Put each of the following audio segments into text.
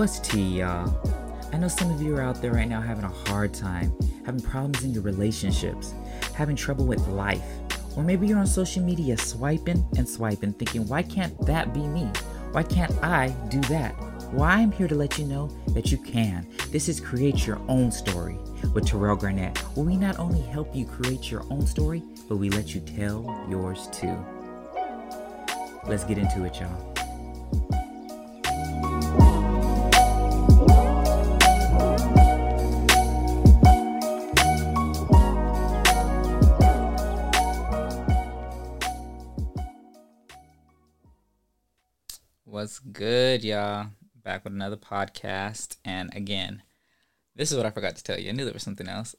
What's tea, y'all? I know some of you are out there right now having a hard time, having problems in your relationships, having trouble with life. Or maybe you're on social media swiping and swiping, thinking, why can't that be me? Why can't I do that? Well, I'm here to let you know that you can. This is Create Your Own Story with Terrell Garnett, where we not only help you create your own story, but we let you tell yours too. Let's get into it, y'all. Good, y'all? Back with another podcast. And again, this is what I forgot to tell you. I knew there was something else.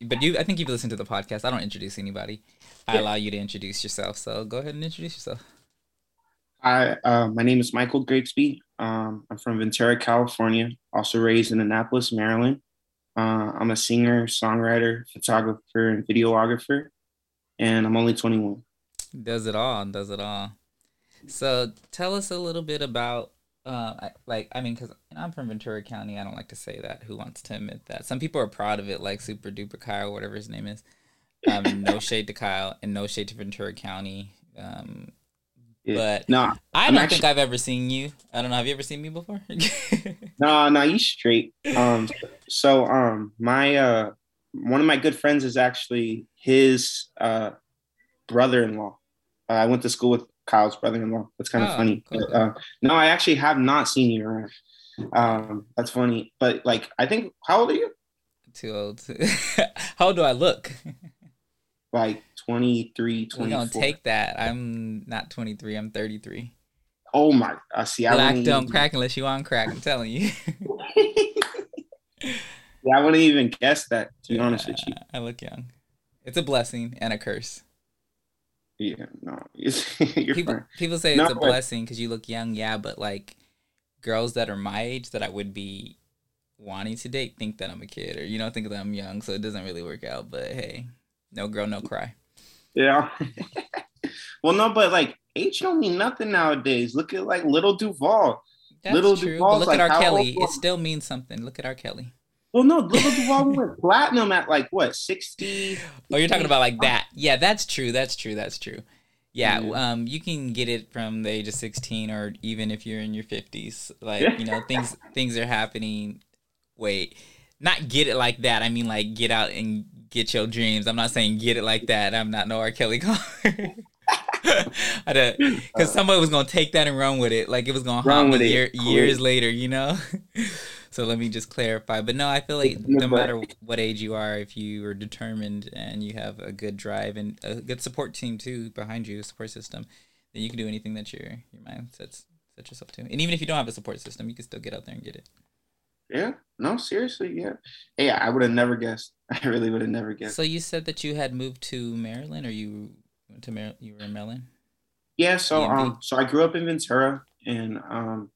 But you I think you've listened to the podcast. I don't introduce anybody. I Yeah. allow you to introduce yourself. So go ahead and introduce yourself. Hi, uh, my name is Michael Grigsby. Um, I'm from Ventura, California, also raised in Annapolis, Maryland. Uh, I'm a singer, songwriter, photographer, and videographer, and I'm only 21. Does it all, does it all. So tell us a little bit about, uh, like, I mean, because I'm from Ventura County. I don't like to say that. Who wants to admit that? Some people are proud of it, like Super Duper Kyle, whatever his name is. Um, no shade to Kyle and no shade to Ventura County. Um, Yeah. But no, I don't actually- think I've ever seen you. I don't know. Have you ever seen me before? no, no, you straight. Um, so, um, my uh, one of my good friends is actually his uh, brother-in-law. Uh, I went to school with Kyle's brother-in-law. That's kind of Oh, funny. cool. But, uh, no, I actually have not seen you around. Um, that's funny. But like, I think, how old are you? Too old. How old do I look? like 23, We 24. don't take that. I'm not 23. I'm 33. oh my, I see. I Black don't even, crack unless you on crack. I'm telling you. yeah, I wouldn't even guess that, to be honest with you. I look young. It's a blessing and a curse. Yeah, no, People fine. people say No, it's a blessing because you look young. Yeah, but like girls that are my age that I would be wanting to date think that I'm a kid or you know think that I'm young, so it doesn't really work out. But hey, no girl, no cry. Yeah. well, no, but like age don't mean nothing nowadays. Look at like Lil Duval. That's Little true. But look like, at R. Kelly. old It still means something. Look at R. Kelly. Well, no, Lil Duval went platinum at like what sixty. Oh, you're talking about like that. Yeah, that's true. That's true. That's true. Yeah, Yeah. um, you can get it from the age of 16 or even if you're in your 50s. Like, you know, things things are happening. Wait, not get it like that. I mean, like, get out and get your dreams. I'm not saying get it like that. I'm not no R. Kelly caller. Because somebody was going to take that and run with it. Like, it was going to Run haunt with me year, years later, you know? so let me just clarify. But no, I feel like no matter what age you are, if you are determined and you have a good drive and a good support team too behind you, support system, then you can do anything that your your mind sets set yourself to. And even if you don't have a support system, you can still get out there and get it. Yeah, no, seriously, yeah. Hey, I would have never guessed. I really would have never guessed. So you said that you had moved to Maryland, or you went to Maryland? you were in Maryland. Yeah, so DMV. um, so I grew up in Ventura, and um,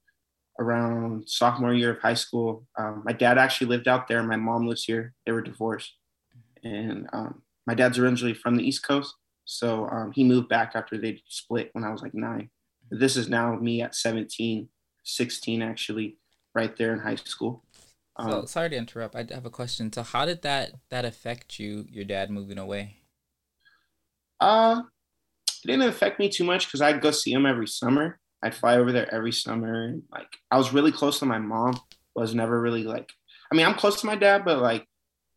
around sophomore year of high school, um, my dad actually lived out there. My mom lives here. They were divorced, and um, my dad's originally from the East Coast, so um, he moved back after they split when I was like nine. This is now me at 17, 16 actually, right there in high school. So Um, sorry to interrupt. I have a question. So how did that that affect you? Your dad moving away. Uh, it didn't affect me too much because I'd go see him every summer. I'd fly over there every summer. Like, I was really close to my mom. Was never really like, I mean, I'm close to my dad, but like,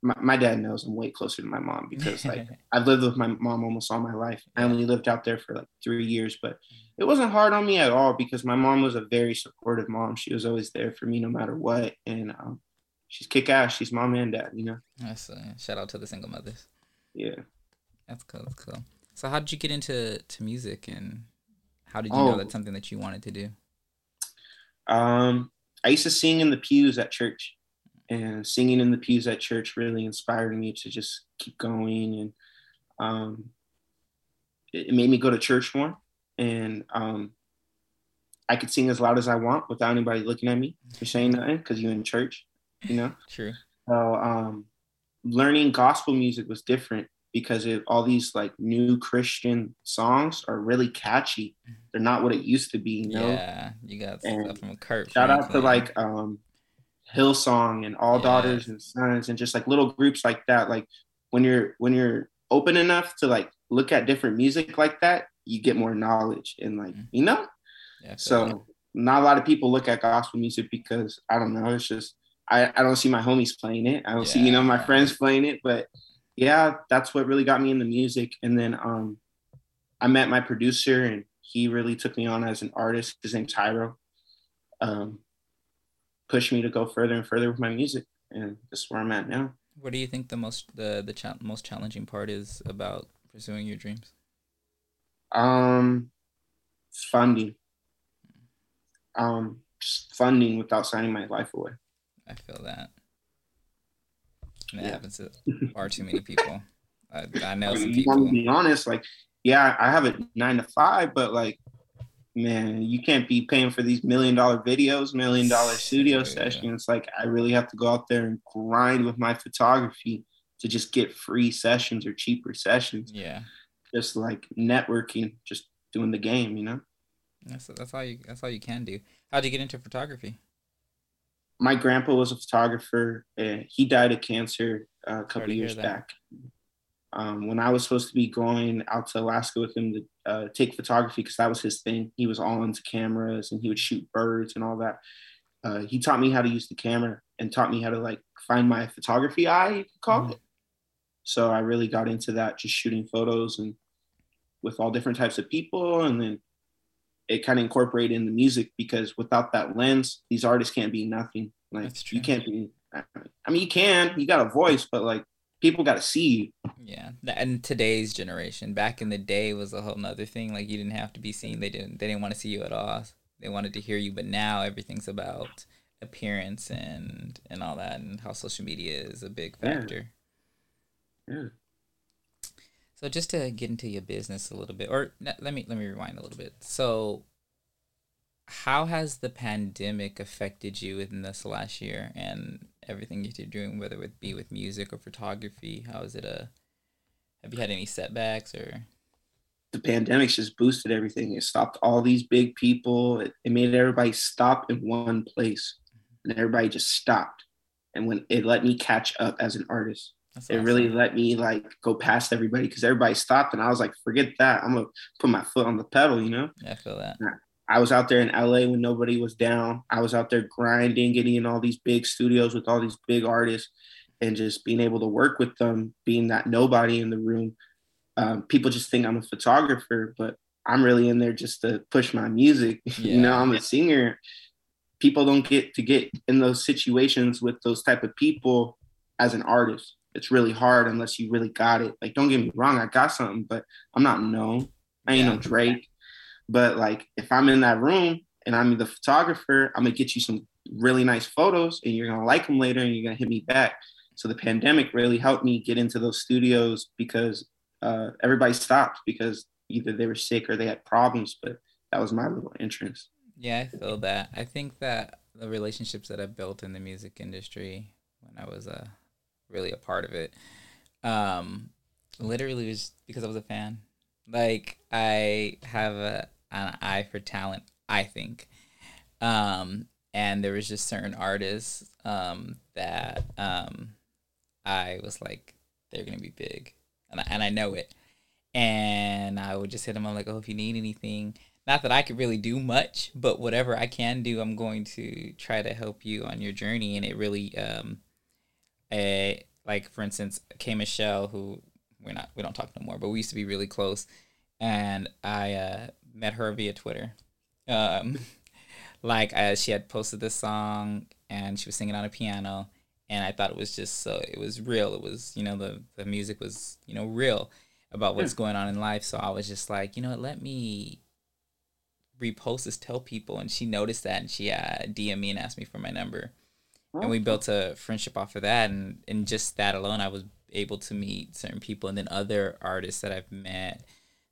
my, my dad knows I'm way closer to my mom because like I've lived with my mom almost all my life. I only lived out there for like three years, but it wasn't hard on me at all because my mom was a very supportive mom. She was always there for me no matter what, and um, she's kick ass. She's mom and dad, you know. That's, uh, shout out to the single mothers. Yeah. That's cool. That's cool. So how did you get into to music and how did you Oh. know that's something that you wanted to do? Um, I used to sing in the pews at church, and singing in the pews at church really inspired me to just keep going, and um, it, made me go to church more, and um, I could sing as loud as I want without anybody looking at me or saying nothing because you're in church, you know. True. So um, learning gospel music was different because it, all these like new Christian songs are really catchy. They're not what it used to be, you know. Yeah, you got And stuff from Kirk. Shout out to like um Hillsong and All Yeah. Daughters and Sons and just like little groups like that. Like when you're when you're open enough to like look at different music like that, you get more knowledge and like Mhm. you know. Yeah. So not a lot of people look at gospel music because I don't know. It's just I, I don't see my homies playing it. I don't see you know my Yeah. friends playing it. But yeah, that's what really got me into music. And then um, I met my producer and he really took me on as an artist. His name's Tyro. Um, pushed me to go further and further with my music, and this is where I'm at now. What do you think the most the the cha- most challenging part is about pursuing your dreams? Um, funding. Um, just funding without signing my life away. I feel that. And Yeah. happens to far too many people. I, I know I mean, want people. to be honest, like, yeah, I have a nine to five, but like, man, you can't be paying for these million dollar videos, million dollar studio Yeah. sessions. Like, I really have to go out there and grind with my photography to just get free sessions or cheaper sessions. Yeah, Just like networking, just doing the game, you know. that's that's all you that's all you can do. How'd you get into photography? My grandpa was a photographer. He died of cancer uh, a couple years back. Um, when I was supposed to be going out to Alaska with him to uh, take photography, because that was his thing. He was all into cameras and he would shoot birds and all that. Uh, he taught me how to use the camera and taught me how to like find my photography eye, you could call Mhm. it. So I really got into that, just shooting photos and with all different types of people, and then it kind of incorporated in the music because without that lens, these artists can't be nothing. Like you can't be. I mean, you can. You got a voice, but like people got to see you. Yeah, and today's generation. Back in the day was a whole nother thing. Like you didn't have to be seen. They didn't. They didn't want to see you at all. They wanted to hear you. But now everything's about appearance and and all that, and how social media is a big Yeah. factor. Yeah. So just to get into your business a little bit, or let me let me rewind a little bit. So, how has the pandemic affected you in this last year and everything that you're doing, whether it be with music or photography? How is it a? Have you had any setbacks or? the pandemic's just boosted everything. It stopped all these big people. It, it made everybody stop in one place, mm-hmm. and everybody just stopped. And when it let me catch up as an artist, That's it really let me like go past everybody because everybody stopped, and I was like, forget that. I'm gonna put my foot on the pedal. You know, Yeah, I feel that. I was out there in LA when nobody was down. I was out there grinding, getting in all these big studios with all these big artists, and just being able to work with them, being that nobody in the room. Um, people just think I'm a photographer, but I'm really in there just to push my music. you know, I'm a singer. People don't get to get in those situations with those type of people as an artist. It's really hard unless you really got it. Like, don't get me wrong, I got something, but I'm not known. I ain't Yeah. no Drake. But like, if I'm in that room and I'm the photographer, I'm gonna get you some really nice photos, and you're gonna like them later, and you're gonna hit me back. So the pandemic really helped me get into those studios because uh, everybody stopped because either they were sick or they had problems. But that was my little entrance. Yeah, I feel that. I think that the relationships that I built in the music industry when I was uh, really a part of it, um, literally was because I was a fan. Like I have a, an eye for talent, I think, um, and there was just certain artists um, that um, I was like, they're gonna be big, and I, and I know it, and I would just hit them. I'm like, oh, if you need anything not that I could really do much, but whatever I can do, I'm going to try to help you on your journey. And it really, um, a like for instance, K Michelle, who we're not, we don't talk no more, but we used to be really close, and I uh, met her via Twitter. Um, like uh, she had posted this song and she was singing on a piano, and I thought it was just so it was real. It was you know the the music was you know real about what's going on in life. So I was just like, you know what, let me repost this, tell people. And she noticed that and she uh, DM me and asked me for my number. And we built a friendship off of that. And, and just that alone, I was able to meet certain people and then other artists that I've met,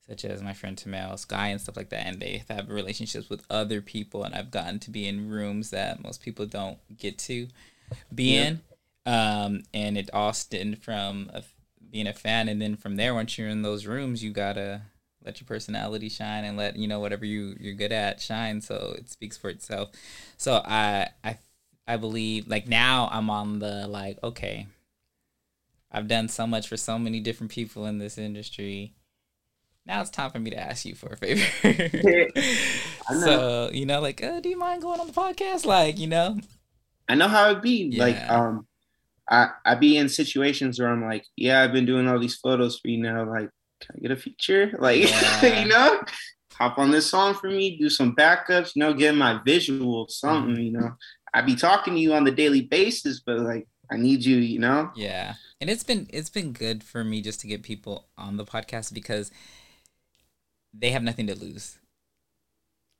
such as my friend Tamel Sky and stuff like that. And they have relationships with other people. And I've gotten to be in rooms that most people don't get to be Yeah. in. Um, and it all stemmed from a, being a fan, and then from there, once you're in those rooms, you gotta let your personality shine and let you know whatever you you're good at shine. So it speaks for itself. So I I I believe like now I'm on the like okay. I've done so much for so many different people in this industry. Now it's time for me to ask you for a favor. so you know, like, uh, do you mind going on the podcast? Like, you know, I know how it be. Yeah. Like, um, I I be in situations where I'm like, yeah, I've been doing all these photos for you now. Like, can I get a feature? Like, yeah. you know, hop on this song for me, do some backups, you know, get my visual, something, you know. I be talking to you on the daily basis, but like I need you, you know? Yeah. And it's been it's been good for me just to get people on the podcast because they have nothing to lose.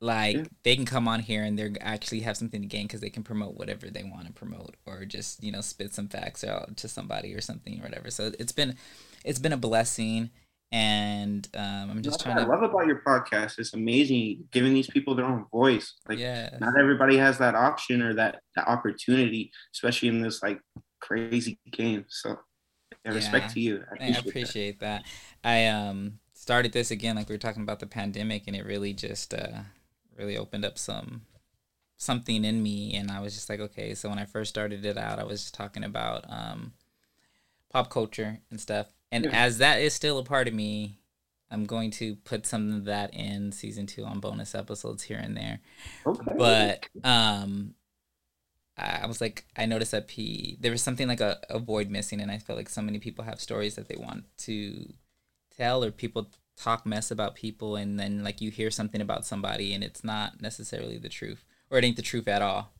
Like yeah. they can come on here and they actually have something to gain because they can promote whatever they want to promote or just you know spit some facts out to somebody or something or whatever. So it's been it's been a blessing and um, I'm just trying to. I love about your podcast. It's amazing giving these people their own voice. Like, yeah, not everybody has that option or that that opportunity, especially in this like crazy game. So, yeah, respect to you. I appreciate, I appreciate that. that. I um started this again, like we were talking about the pandemic, and it really just uh really opened up some something in me, and I was just like, okay. So when I first started it out, I was just talking about um pop culture and stuff and as that is still a part of me, I'm going to put some of that in season two on bonus episodes here and there. Okay. But um I was like I noticed that P there was something like a, a void missing and I felt like so many people have stories that they want to tell or people talk mess about people and then like you hear something about somebody and it's not necessarily the truth or it ain't the truth at all.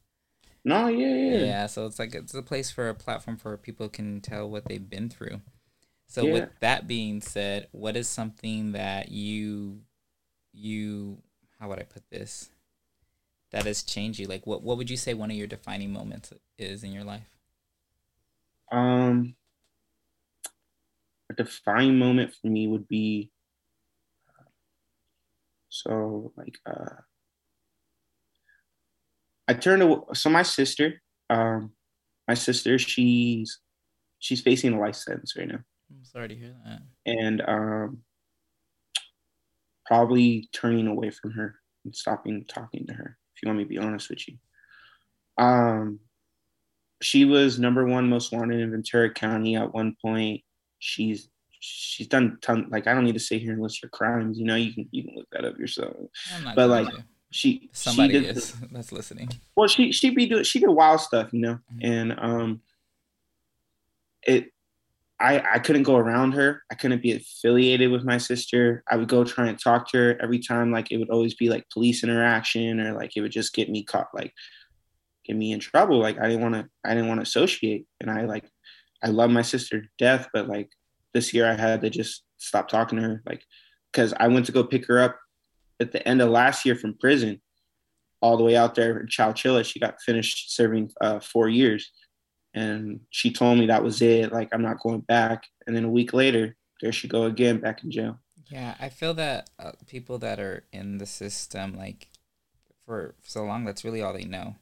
No, yeah, yeah. Yeah, so it's like it's a place for a platform for people can tell what they've been through. So yeah. with that being said, what is something that you you how would I put this that has changed you? Like what what would you say one of your defining moments is in your life? Um a defining moment for me would be so like uh I turned to so my sister um my sister she's she's facing a life sentence right now I'm sorry to hear that. And um, probably turning away from her and stopping talking to her. If you want me to be honest with you. Um, she was number one most wanted in Ventura County at one point. She's she's done ton like I don't need to sit here and list her crimes. You know, you can you can look that up yourself. But like to. she somebody she is that's listening. Well, she she be doing she did wild stuff, you know, mm-hmm. and um, it I, I couldn't go around her. I couldn't be affiliated with my sister. I would go try and talk to her every time. Like it would always be like police interaction or like it would just get me caught, like get me in trouble. Like I didn't want to, I didn't want to associate. And I like, I love my sister to death, but like this year I had to just stop talking to her. Like, cause I went to go pick her up at the end of last year from prison all the way out there in Chowchilla. She got finished serving uh, four years and she told me that was it. Like, I'm not going back. And then a week later, there she go again, back in jail. Yeah, I feel that uh, people that are in the system, like, for so long, that's really all they know.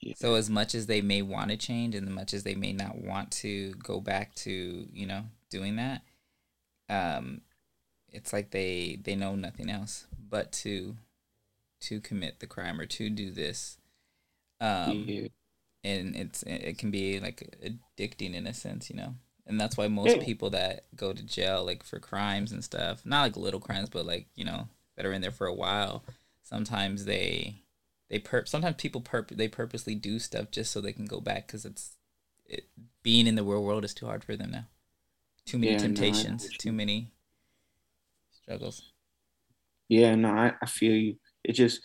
Yeah. So as much as they may want to change, and as much as they may not want to go back to, you know, doing that, um, it's like they they know nothing else but to to commit the crime or to do this. Um, yeah and it's it can be like addicting in a sense, you know. And that's why most people that go to jail like for crimes and stuff, not like little crimes, but like you know that are in there for a while, sometimes they they perp sometimes people perp they purposely do stuff just so they can go back because it's it, being in the real world is too hard for them now. Too many yeah, temptations, no, too many struggles. Yeah, no, I, I feel you. It just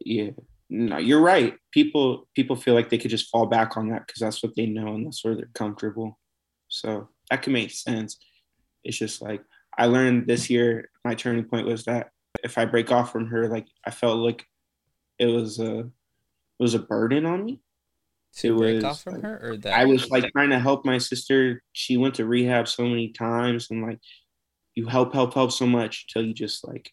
yeah, no, you're right. People people feel like they could just fall back on that because that's what they know and that's where they're comfortable. So that can make sense. It's just like I learned this year. My turning point was that if I break off from her, like I felt like it was a it was a burden on me. To break was, off from her, or that I was like trying to help my sister. She went to rehab so many times, and like you help, help, help so much till you just like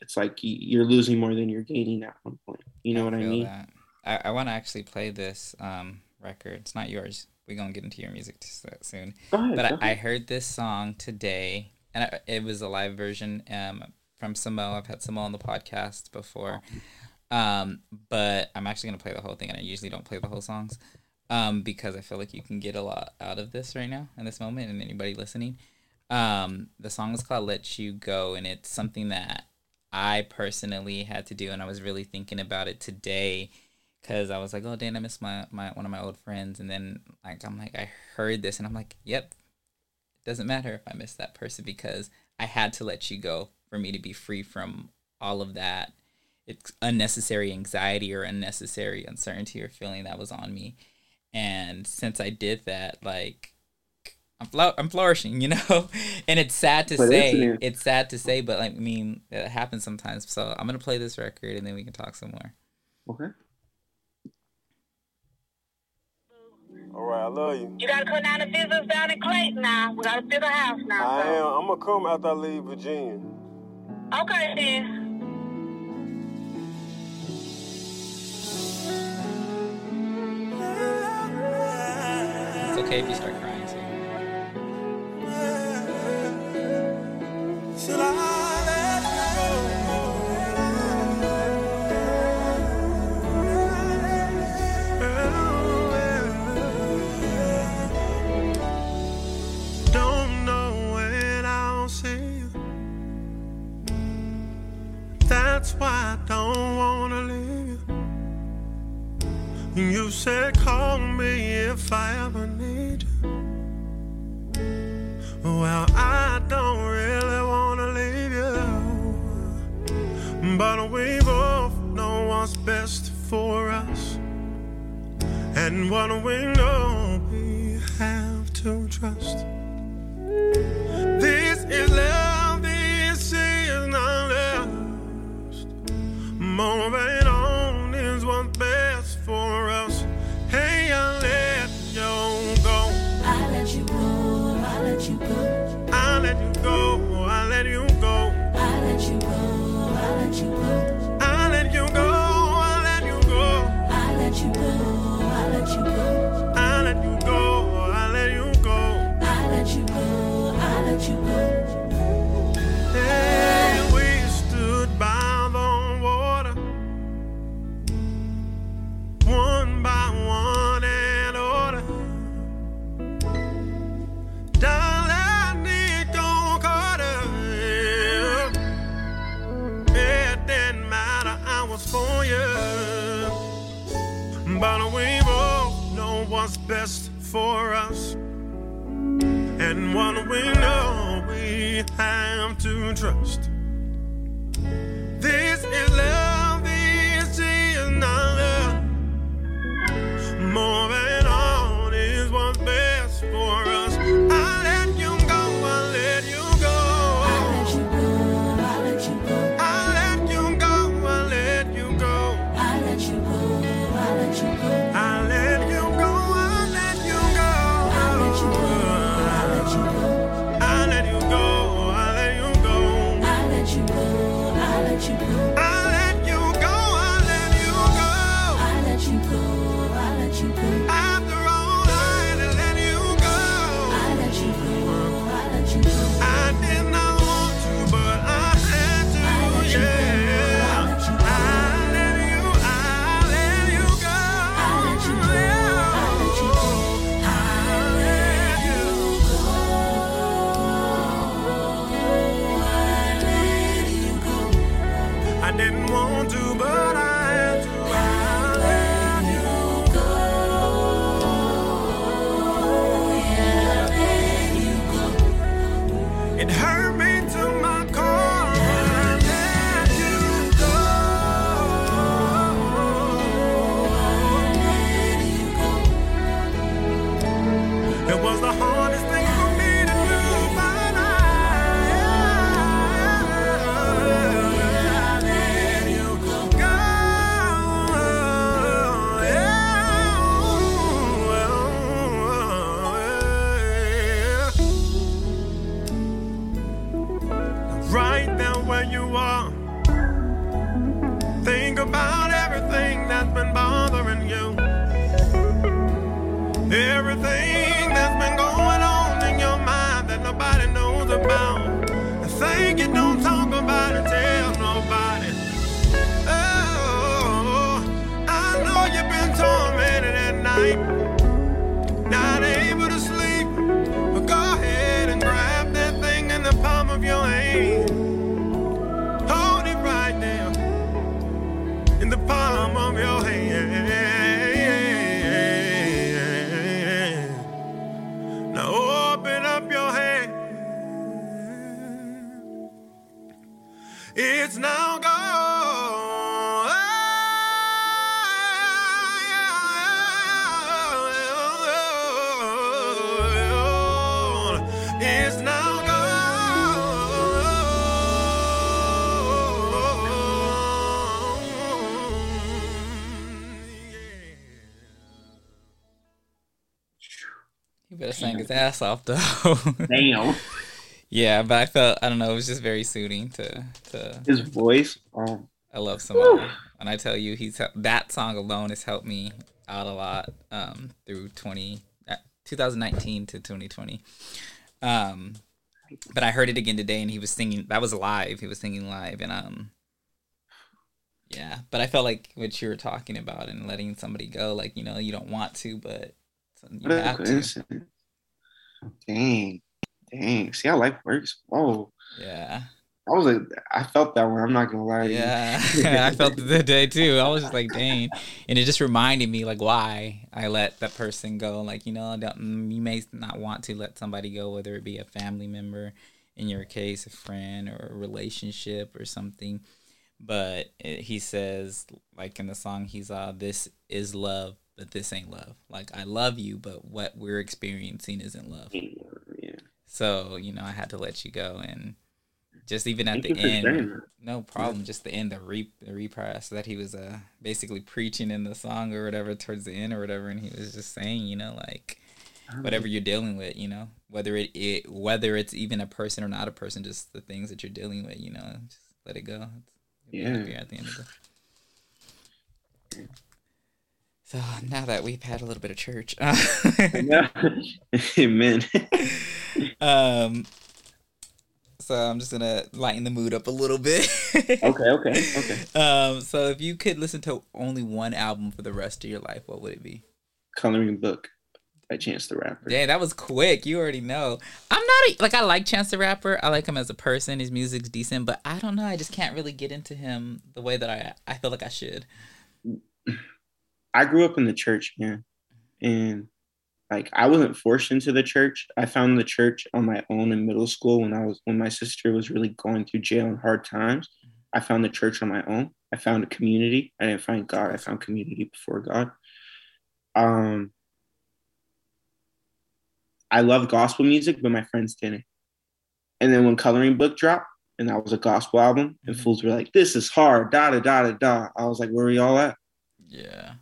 it's like you're losing more than you're gaining at one point. You know I what I mean? That. I, I want to actually play this um, record. It's not yours. we're gonna get into your music soon. ahead, but I, I, heard this song today, and I, it was a live version um, from Samo. I've had Samo on the podcast before, um, but I'm actually gonna play the whole thing, and I usually don't play the whole songs um, because I feel like you can get a lot out of this right now in this moment, and anybody listening. Um, the song is called "Let You Go," and it's something that I personally had to do, and I was really thinking about it today because I was like, oh, Dan, I miss my, my one of my old friends, and then like I'm like I heard this, and I'm like, yep, it doesn't matter if I miss that person because I had to let you go for me to be free from all of that it's unnecessary anxiety or unnecessary uncertainty or feeling that was on me. And since I did that, like I'm flo- I'm flourishing, you know. and it's sad to but say, it's sad to say, but like I mean, it happens sometimes. So I'm gonna play this record, and then we can talk some more. Okay. All right, I love you. You gotta come down to visit us down in Clayton now. We gotta build a house now. I so. am. I'm gonna come after I leave Virginia. Okay then. It's okay if you start crying. You. Said call me if I ever need you. Well, I don't really wanna leave you. But we both know what's best for us. And what we know we have to trust. This is love, this is not lust. Moving for us. And what we know we have to trust. Ass off though. Damn. yeah, but I felt I don't know. It was just very soothing to to. His voice. Oh, I love somebody, and I tell you, he's that song alone has helped me out a lot um, through 20, uh, 2019 to 2020. Um, but I heard it again today, and he was singing. That was live. He was singing live, and um, yeah. But I felt like what you were talking about and letting somebody go, like you know, you don't want to, but you have to. Dang. Dang. See how life works? Whoa. Yeah. I was like, I felt that one. I'm not gonna lie. Yeah, I felt it that day too. I was just like, dang, and it just reminded me like why I let that person go. Like you know, mm, you may not want to let somebody go, whether it be a family member, in your case, a friend or a relationship or something. But it, he says, like in the song, he's uh, this is love, but this ain't love. Like I love you, but what we're experiencing isn't love. Yeah. So you know, I had to let you go, and just even at Thank the end, no problem. Just the end, the re the reprise that he was uh basically preaching in the song or whatever towards the end or whatever, and he was just saying, you know, like whatever you're dealing with, you know, whether it, it whether it's even a person or not a person, just the things that you're dealing with, you know, just let it go. You'll Yeah. At the end of it. So now that we've had a little bit of church, Amen. um, so I'm just gonna lighten the mood up a little bit. okay, okay, okay. Um, so if you could listen to only one album for the rest of your life, what would it be? Coloring book by Chance the Rapper. Dang, that was quick. You already know. I'm not a, like I like Chance the Rapper. I like him as a person. His music's decent, but I don't know. I just can't really get into him the way that I I feel like I should. I grew up in the church, man. And like I wasn't forced into the church. I found the church on my own in middle school when I was when my sister was really going through jail and hard times. I found the church on my own. I found a community. I didn't find God. I found community before God. Um I love gospel music, but my friends didn't. And then when Coloring Book dropped, and that was a gospel album, and Mhm. fools were like, "This is hard." Da da da da da. I was like, "Where are y'all at?" Yeah.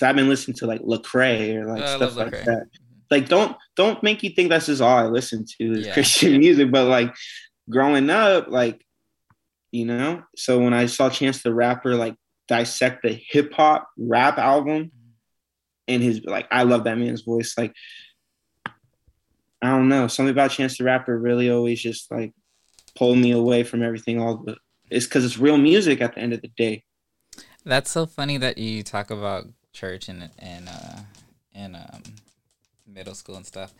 Cause I've been listening to like Lecrae or like uh, I stuff like Lecrae. that. Like, don't don't make you think that's just all I listen to is Yeah. Christian music. But like growing up, like you know, so when I saw Chance the Rapper like dissect the hip hop rap album, and his like, I love that man's voice. Like, I don't know, something about Chance the Rapper really always just like pulled me away from everything. All the it's because it's real music at the end of the day. That's so funny that you talk about church and and uh and um middle school and stuff.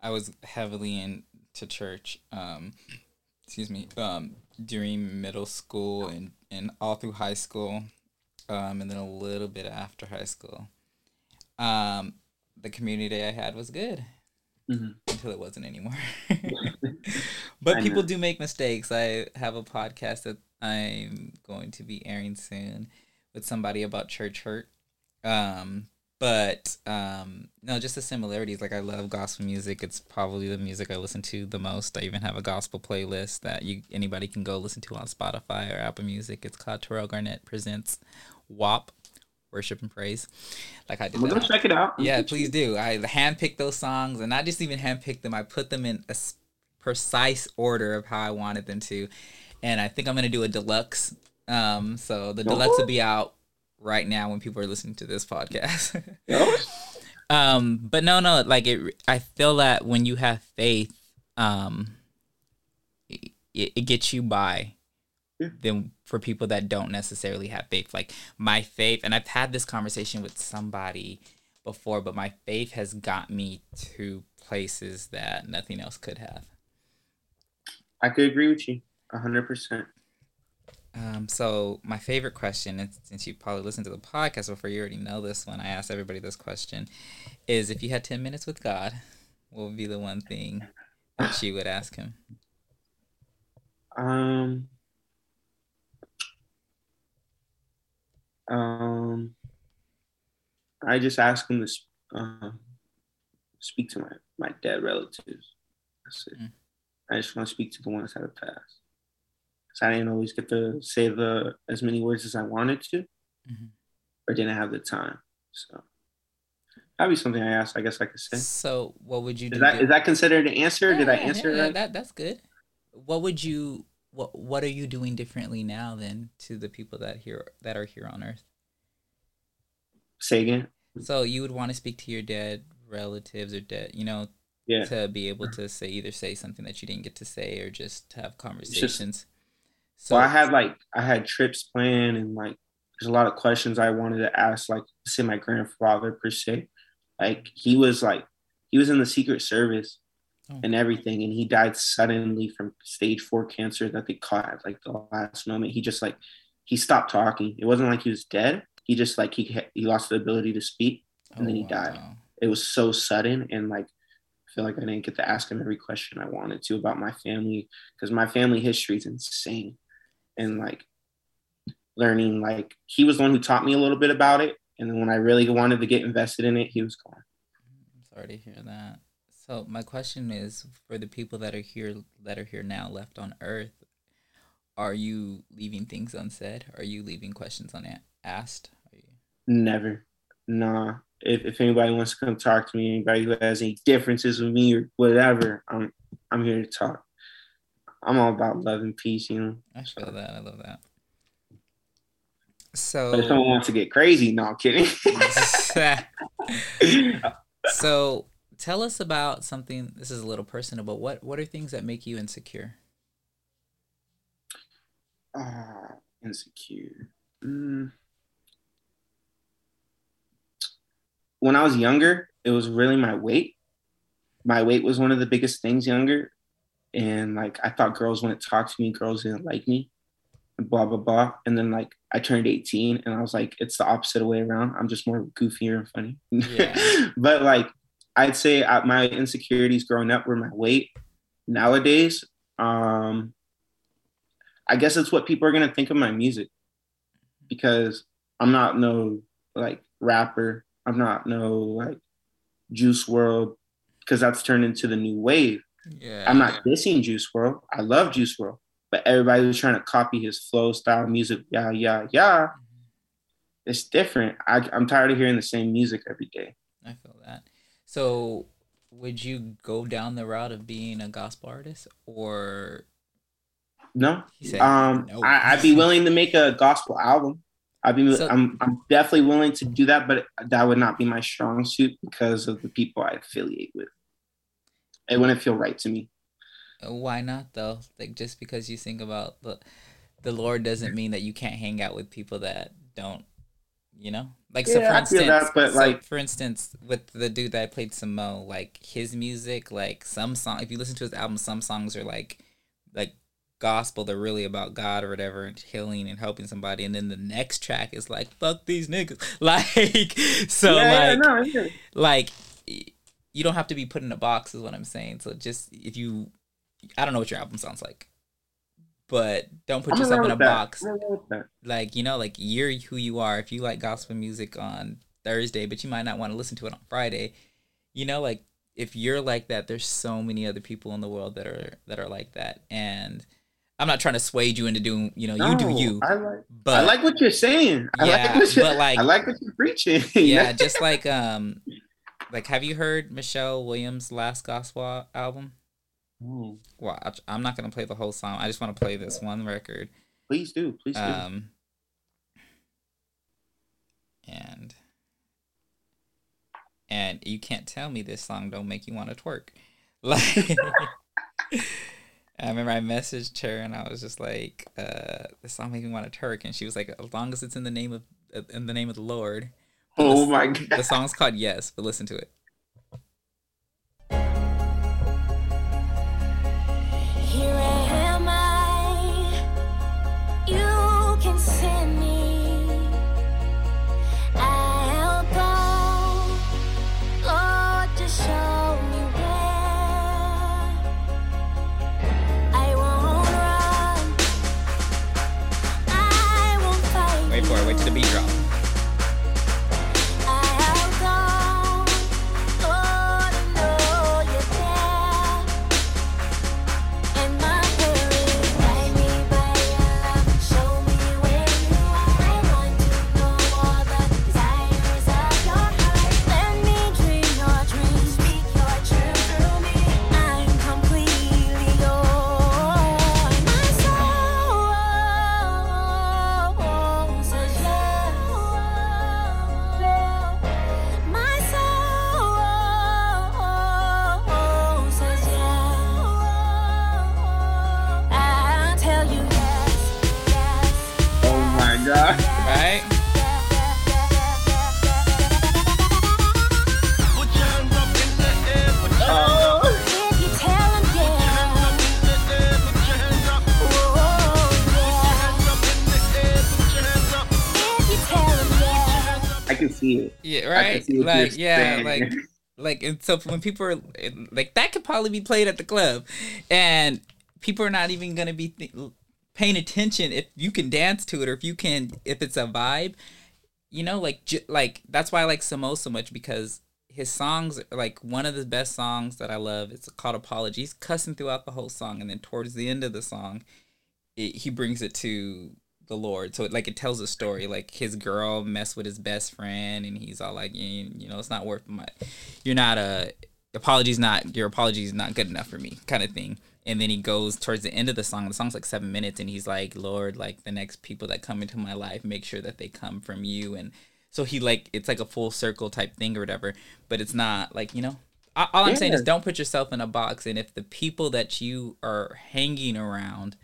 I was heavily into church, um excuse me, um during middle school and, and all through high school, um and then a little bit after high school. Um the community I had was good Mhm. until it wasn't anymore. but I people know. do make mistakes. I have a podcast that I'm going to be airing soon with somebody about church hurt. Um, but um, no, just the similarities. Like I love gospel music. It's probably the music I listen to the most. I even have a gospel playlist that you anybody can go listen to on Spotify or Apple Music. It's called Terrell Garnett presents WAP, Worship and Praise. Like I did gonna go check it out. yeah, please do. I handpicked those songs, and not just even handpicked them. I put them in a precise order of how I wanted them to, and I think I'm gonna do a deluxe. Um, so the deluxe will be out right now when people are listening to this podcast. Um, but no, no, like it. I feel that when you have faith, um, it, it gets you by. Yeah. Than for people that don't necessarily have faith, like my faith, and I've had this conversation with somebody before, but my faith has got me to places that nothing else could have. I could agree with you, hundred percent. Um, so my favorite question, and since you probably listened to the podcast before, you already know this one. I asked everybody this question: is if you had ten minutes with God, what would be the one thing that you would ask Him? Um. Um. I just ask him to um, speak to my my dead relatives. That's it. Mm. I just want to speak to the ones that have passed. I didn't always get to say the as many words as I wanted to, Mhm. or didn't have the time. So that'd be something I asked. I guess I could say. So what would you do? Is that di- that considered an answer? Did I answer yeah, right? That that's good. What would you what What are you doing differently now than to the people that here that are here on Earth? Say again. So you would want to speak to your dead relatives or dead, you know, Yeah. to be able to say either say something that you didn't get to say or just to have conversations. So well, I had like I had trips planned and like there's a lot of questions I wanted to ask, like say my grandfather per se. Like he was like he was in the Secret Service Oh. and everything, and he died suddenly from stage four cancer that they caught at like the last moment. He just like he stopped talking. It wasn't like he was dead. He just like he he lost the ability to speak. and then he oh, died. It was so sudden and like I feel like I didn't get to ask him every question I wanted to about my family because my family history is insane. And like learning, like he was the one who taught me a little bit about it. And then when I really wanted to get invested in it, he was gone. I'm sorry to hear that. So my question is for the people that are here that are here now left on Earth, are you leaving things unsaid? Are you leaving questions unasked? Are you Never. Nah. If, if anybody wants to come talk to me, anybody who has any differences with me or whatever, I'm I'm here to talk. I'm all about love and peace, you know. I feel that. I love that. But if someone wants to get crazy, no, I'm kidding. so tell us about something this is a little personal but what what are things that make you insecure Ah, insecure. Mm. When I was younger, it was really my weight. My weight was one of the biggest things younger. And like I thought girls wouldn't talk to me, girls didn't like me, blah blah blah. And then like I turned 18 and I was like, it's the opposite way around. I'm just more goofier and funny. Yeah. but like I'd say uh, my insecurities growing up were my weight. Nowadays, um, I guess it's what people are gonna think of my music because I'm not no like rapper. I'm not no like Juice WRLD because that's turned into the new wave. Yeah I'm not dissing Juice WRLD. I love Juice WRLD, but everybody was trying to copy his flow, style, music. Yeah, yeah, yeah. It's different. I, I'm tired of hearing the same music every day. i feel that so would you go down the route of being a gospel artist or No, said um, no. I, I'd be willing to make a gospel album. I'd be, So- I'm, I'm definitely willing to do that, but that would not be my strong suit because of the people I affiliate with. It wouldn't feel right to me. Uh, why not though like just because you think about the the lord doesn't mean that you can't hang out with people that don't you know like so for instance that, but, so like- for instance with the dude that I played Samo like his music like some song if you listen to his album some songs are like like gospel they're really about God or whatever and healing and helping somebody and then the next track is like fuck these niggas like so yeah, like yeah, no, yeah. like you don't have to be put in a box is what i'm saying so just if you i don't know what your album sounds like but don't put I'm yourself in a that. box I'm around with that. like you know like you're who you are if you like gospel music on thursday but you might not want to listen to it on friday you know like if you're like that there's so many other people in the world that are that are like that and i'm not trying to sway you into doing you know you do you I like, but I like what you're saying. I Yeah, like what you're, but, like- I like what you're preaching. yeah just like um like have you heard michelle williams last gospel album Oh, well I- i'm not gonna play the whole song i just want to play this one record please do, please do. um and and you can't tell me this song don't make you want to twerk. Like, I remember I messaged her and I was just like, uh, "This song make me want to twerk," and she was like, "As long as it's in the name of in the name of the Lord." Oh The- my god. The song's called Yes, but listen to it. Like, yeah, like, like, and so when people are like, that could probably be played at the club, and people are not even gonna be th- paying attention if you can dance to it or if you can, if it's a vibe. You know, like, j- like that's why I like Samo so much because his songs like one of the best songs that I love. It's called Apologies, cussing throughout the whole song, and then towards the end of the song, it, he brings it to the Lord. So it, like it tells a story. Like his girl messed with his best friend, and he's all like, you, you know, it's not worth my. You're not a apology's not your apology is not good enough for me, kind of thing. And then he goes towards the end of the song. The song's like seven minutes, and he's like, Lord, like the next people that come into my life, make sure that they come from you. And so he like it's like a full circle type thing or whatever. But it's not like you know. All I'm saying is don't put yourself in a box. And if the people that you are hanging around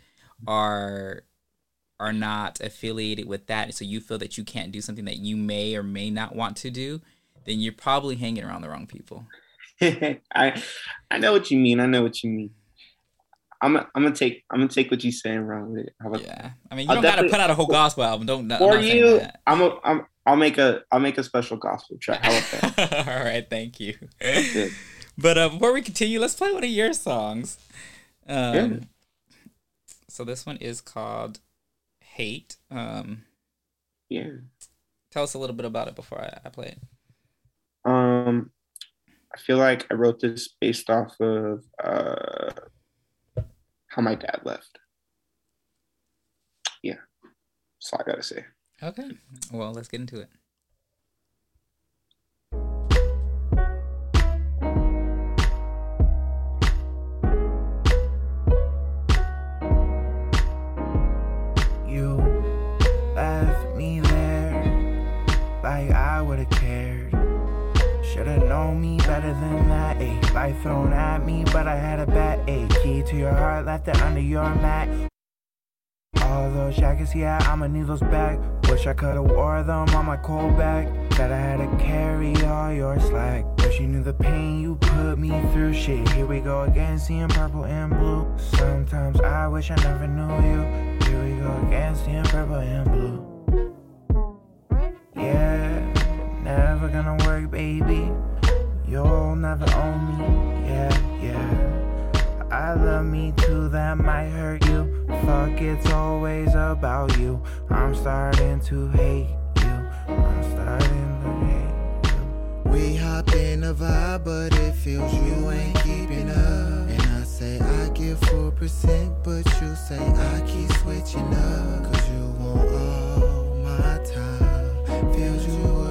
are are not affiliated with that, so you feel that you can't do something that you may or may not want to do, then you're probably hanging around the wrong people. I I know what you mean. I know what you mean. I'm I'm gonna take I'm gonna take what you're saying wrong with it. How about Yeah, I mean, you I'll don't got to put out a whole gospel album. Don't. For you? I'm a I'm I'll make a I'll make a special gospel track. How about that? All right, thank you. But uh, before we continue, let's play one of your songs. Um, Yeah. So this one is called "Hate." Um, yeah. tell us a little bit about it before I, I play it. Um, I feel like I wrote this based off of uh, how my dad left. Yeah, that's all I gotta say. Okay. Well, let's get into it. Should've known me better than that. A life thrown at me, but I had a bet. A key to your heart, left it under your mat. All those jackets, yeah, I'ma need those back. Wish I could've wore them on my cold back. That I had to carry all your slack. Wish you knew the pain you put me through. Shit, here we go again, seeing purple and blue. Sometimes I wish I never knew you. Here we go again, seeing purple and blue. Yeah, never gonna work, baby. You'll never own me. Yeah, yeah. I love me too, that might hurt you. Fuck, it's always about you. I'm starting to hate you. I'm starting to hate you. We hop in a vibe, but it feels you ain't keeping up. And I say I give 4%, but you say I keep switching up. Cause you want all my time. Feels you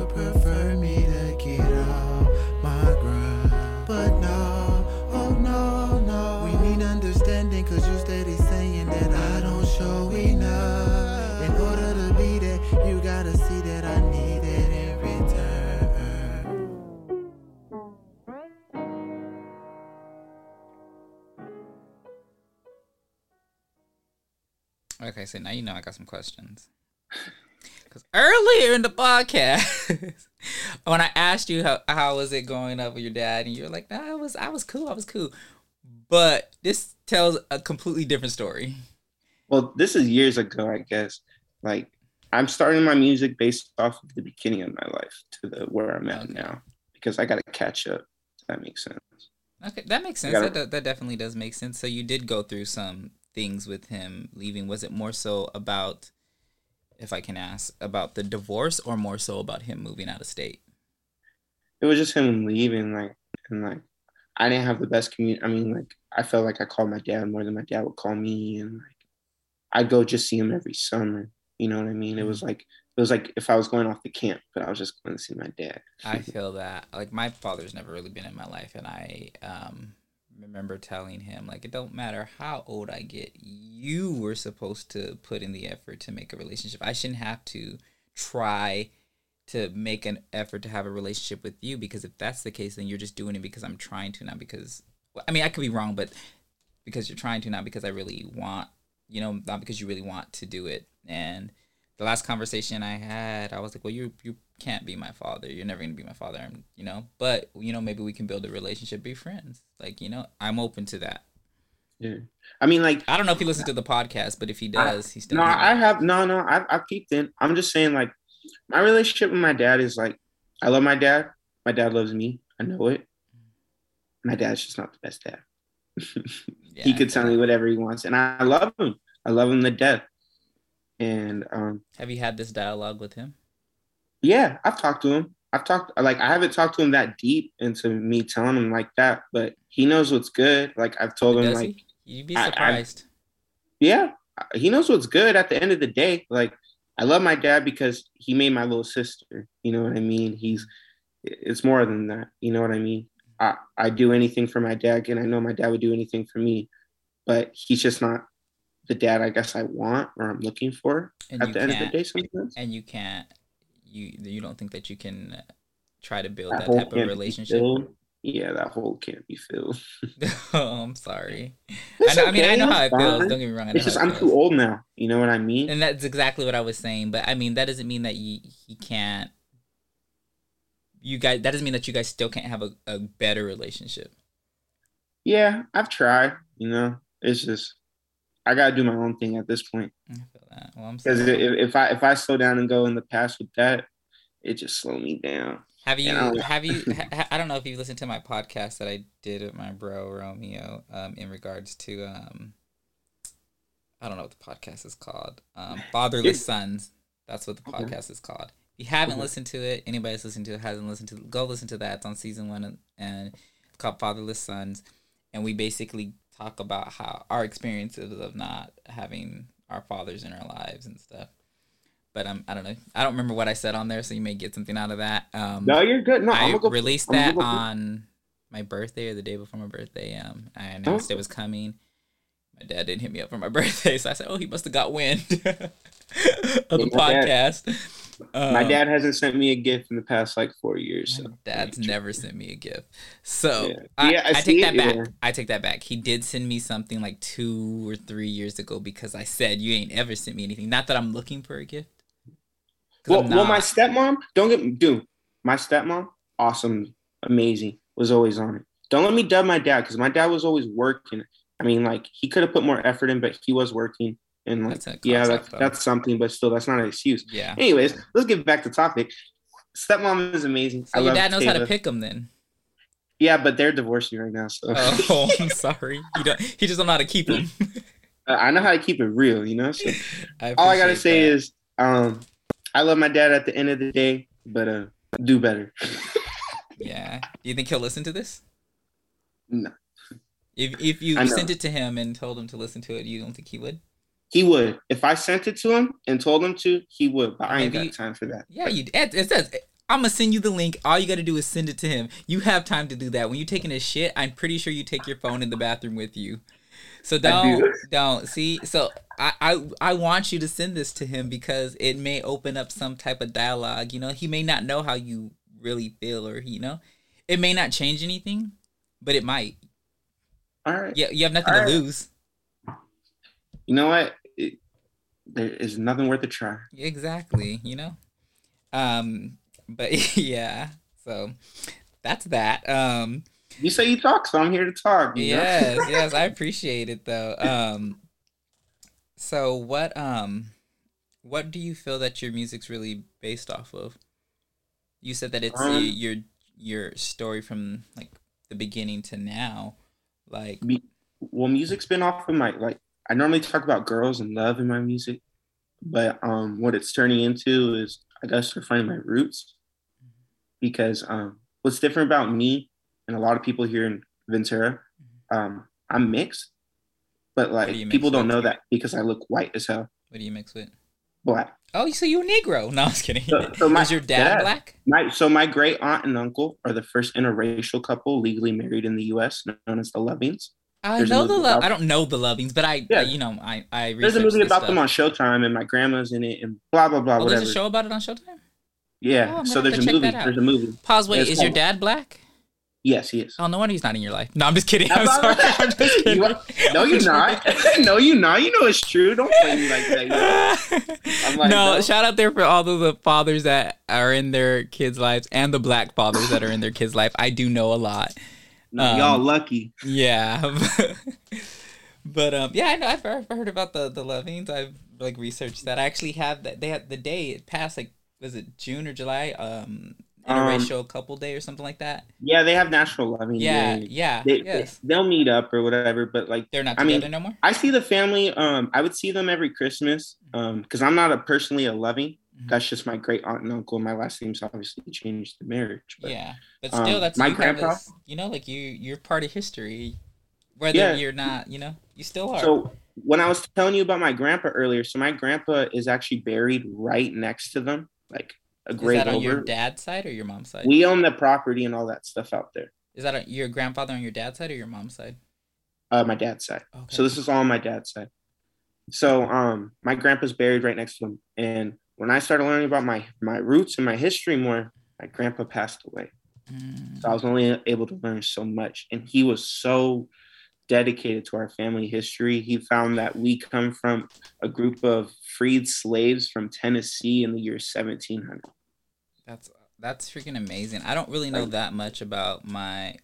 Okay, so now you know I got some questions. Because earlier in the podcast, when I asked you how how was it going up with your dad, and you're like, "Nah, I was I was cool, I was cool," but this tells a completely different story. Well, this is years ago, I guess. Like I'm starting my music based off of the beginning of my life to the where I'm at Okay. now because I got to catch up. That makes sense. Okay, that makes sense. gotta- That, that definitely does make sense. So you did go through some things with him leaving. Was it more so about, if I can ask, about the divorce, or more so about him moving out of state? It was just him leaving, like, and like I didn't have the best community. I mean, like I felt like I called my dad more than my dad would call me, and like I'd go just see him every summer. You know what I mean? It was like it was like if I was going off the camp, but I was just going to see my dad. I feel that. Like my father's never really been in my life, and I um remember telling him like it don't matter how old I get, you were supposed to put in the effort to make a relationship. I shouldn't have to try to make an effort to have a relationship with you because if that's the case, then you're just doing it because I'm trying to, not because. well, I mean, I could be wrong, but because you're trying to, not because I really want, you know, not because you really want to do it. And the last conversation I had, I was like, well, you you can't be my father. You're never gonna be my father. I'm, you know, but you know, maybe we can build a relationship, be friends. Like, you know, I'm open to that. Yeah, I mean, like I don't know if he listens to the podcast, but if he does, he's still. no, I have no, no. I've I've peeped in. I'm just saying, like my relationship with my dad is like I love my dad. My dad loves me. I know it. My dad's just not the best dad. Yeah, he could tell me whatever he wants, and I love him. I love him to death. And um, Have you had this dialogue with him? yeah, I've talked to him. I've talked like I haven't talked to him that deep into me telling him like that, but he knows what's good. Like I've told him Does like he? You'd be I- I- surprised. yeah, he knows what's good at the end of the day. Like I love my dad because he made my little sister. You know what I mean? He's it's more than that. You know what I mean? I I do anything for my dad, and I know my dad would do anything for me, but he's just not the dad I guess I want or I'm looking for and at the end of the day. Sometimes and you can't. You you don't think that you can try to build that that type of relationship? Yeah, that hole can't be filled. oh, I'm sorry. I, know, I mean, I know how it feels. Don't get me wrong. it's just it I'm too old now. You know what I mean? And that's exactly what I was saying. But I mean, that doesn't mean that you he can't. You guys, that doesn't mean that you guys still can't have a, a better relationship. Yeah, I've tried. You know, it's just I gotta do my own thing at this point. I feel that. Well, I'm Because if, if I if I slow down and go in the past with that, it just slow me down. Have you have you? ha, I don't know if you've listened to my podcast that I did with my bro Romeo um, in regards to um, I don't know what the podcast is called. Um, Fatherless Sons. That's what the Okay. podcast is called. If you haven't Okay. listened to it, anybody that's listened to it hasn't listened to it, go listen to that. It's on season one and, and it's called Fatherless Sons. And we basically talk about how our experiences of not having our fathers in our lives and stuff. But um, I don't know. I don't remember what I said on there, so you may get something out of that. Um, No, you're good. No, gonna go. released I'm that go- on my birthday or the day before my birthday. Um, I announced it was coming. My dad didn't hit me up for my birthday, so I said, "Oh, he must have got wind of the podcast." dad- podcast." My Um, dad hasn't sent me a gift in the past like four years. So dad's never sent me a gift, so Yeah. I, Yeah, I I take that it, back. yeah. I take that back. He did send me something like two or three years ago because I said you ain't ever sent me anything. Not that I'm looking for a gift. Well, well, my stepmom, don't get dude. My stepmom, awesome, amazing, was always on it. Don't let me dub my dad because my dad was always working. I mean, like he could have put more effort in, but he was working. And like, That's yeah, that's that's something, but still, that's not an excuse. yeah. Anyways, let's get back to topic. Stepmom is amazing. So I your dad knows how to pick them then. Yeah, but they're divorcing right now, so Oh, I'm sorry. You don't. He just don't know how to keep them. I know how to keep it real. You know, so I all I gotta say that. is, um, I love my dad at the end of the day, but uh, do better. yeah. Do you think he'll listen to this? no, If if you sent it to him and told him to listen to it, you don't think he would? He would. If I sent it to him and told him to, he would. But I ain't Maybe- got time for that. Yeah, you. It, it says I'm gonna send you the link. All you gotta do is send it to him. You have time to do that. When you're taking a shit, I'm pretty sure you take your phone in the bathroom with you. So do. don't don't see. So I, I I want you to send this to him because it may open up some type of dialogue. You know, he may not know how you really feel, or you know, it may not change anything, but it might. All right. Yeah, you have nothing All to right. lose. You know what? There is nothing worth a try. Exactly, you know. Um, but yeah, so that's that. Um, You say you talk, so I'm here to talk. you know? yes, yes, I appreciate it though. Um, so what um, what do you feel that your music's really based off of? You said that it's Um, your your story from like the beginning to now, like Me- well, music's been off of my like. I normally talk about girls and love in my music, but um, what it's turning into is I guess finding my roots. Because um, what's different about me and a lot of people here in Ventura, um, I'm mixed, but like mix people don't know that because I look white as hell, what do you mix with? black. Oh, so you a Negro? No, I was kidding. So- so my Is your dad dad- black? My so my great aunt and uncle are the first interracial couple legally married in the U.S. known as the Lovings. I There's know the love. I don't know the Lovings, but I, Yeah. you know, I, I. There's a movie about stuff. them on Showtime, and my grandma's in it, and blah blah blah. Oh, whatever. there's a show about it on Showtime. Yeah. Oh, so there's a movie. There's a movie. Pause. Wait, It's is your dad black? Yes, he is. Oh no wonder he's not in your life. No, I'm just kidding. I'm I'm sorry. I'm just kidding. You are- no, you're not. no, you're not. You know it's true. Don't play me like that. I'm like, no, no. shout out there for all of the fathers that are in their kids' lives and the black fathers that are in their kids' life. I do know a lot. No, Um, y'all lucky. Yeah. but um yeah, I know I've heard, I've heard about the the Lovings. I've like researched that. I actually have that they had the day it passed like was it June or July? Um interracial couple day or something like that. Yeah, they have National Loving. Yeah, Day. yeah. They, yes. they, will meet up or whatever, but like They're not I mean, no more? I see the family. Um, I would see them every Christmas. Um, because I'm not a personally a loving. Mhm. That's just my great aunt and uncle. My last name's obviously changed the marriage. But Yeah. But um, still that's my you grandpa- this- you know, like you you're part of history. Whether Yeah. you're not, you know, you still are. So when I was telling you about my grandpa earlier, so my grandpa is actually buried right next to them, like a Is grave that on your dad's side or your mom's side? We own the property and all that stuff out there. Is that on your grandfather on your dad's side or your mom's side? Uh, my dad's side. Okay. So this is all on my dad's side. So um, my grandpa's buried right next to him, and when I started learning about my my roots and my history more, my grandpa passed away. Mm. So I was only able to learn so much. And he was so dedicated to our family history. He found that we come from a group of freed slaves from Tennessee in the year 1700. That's that's freaking amazing. I don't really know that much about my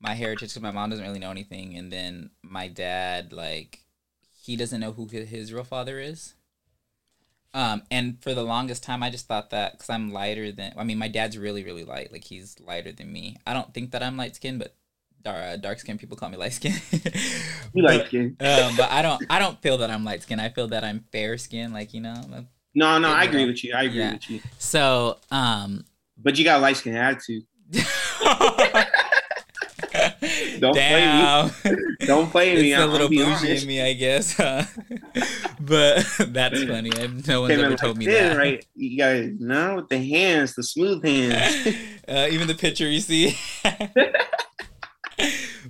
my heritage because my mom doesn't really know anything, and then my dad like he doesn't know who his, his real father is. Um, and for the longest time, I just thought that because I'm lighter than I mean, my dad's really really light, like he's lighter than me. I don't think that I'm light skinned, but dark, uh, dark skinned people call me light skinned. You like skin? um, but I don't I don't feel that I'm light skinned. I feel that I'm fair skinned, like you know. I'm- No, no, I agree with you. I agree Yeah. with you. So um, But you got a light skin attitude. Don't play me. Damn. Don't play me. it's a I'll little bougie in me, I guess. huh? but that's funny. No one's Came ever like told me this, that. right? You guys know with the hands, the smooth hands. uh, even the picture you see.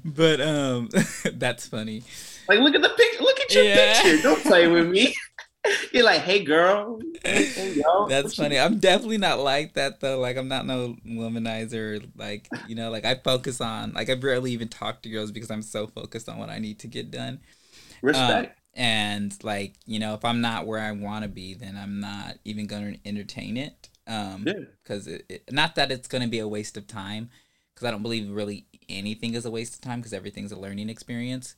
but um, that's funny. like, look at the picture. Look at your Yeah. picture. Don't play with me. You're like, hey, girl. Hey, yo. That's funny. I'm definitely not like that though. Like I'm not no womanizer. Like you know, like I focus on. Like I barely even talk to girls because I'm so focused on what I need to get done. Respect. Um, and like you know, if I'm not where I want to be, then I'm not even going to entertain it. Um, Yeah. because it, it, not that it's going to be a waste of time, because I don't believe really anything is a waste of time because everything's a learning experience.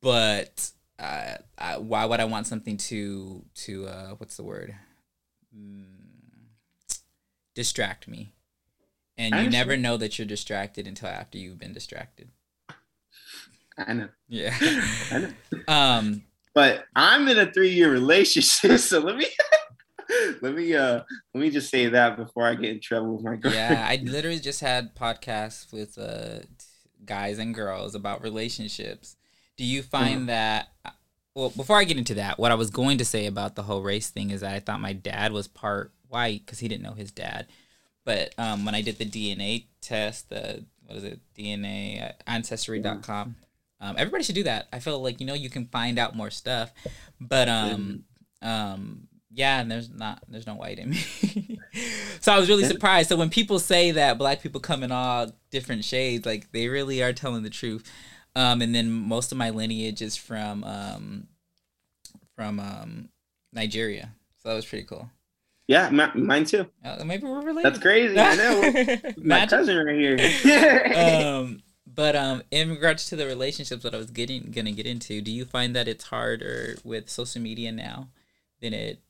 But uh, I, why would I want something to to uh, what's the word? Mm, distract me. And you never know that you're distracted until after you've been distracted. I know. Yeah. I know. um. But I'm in a three year relationship, so let me let me uh let me just say that before I get in trouble with my girl. yeah, I literally just had podcasts with uh, guys and girls about relationships. Do you find that? Well, before I get into that, what I was going to say about the whole race thing is that I thought my dad was part white because he didn't know his dad. But um, when I did the DNA test, the what is it, DNA uh, Ancestry.com, um, everybody should do that. I feel like you know you can find out more stuff, but um, um, yeah, and there's not there's no white in me. so I was really surprised. So when people say that black people come in all different shades, like they really are telling the truth. Um, and then most of my lineage is from um, from um, Nigeria. So that was pretty cool. Yeah, mi- mine too. Uh, maybe we're related. That's crazy. I know. My cousin right here. um, but um, in regards to the relationships that I was getting gonna get into, do you find that it's harder with social media now than it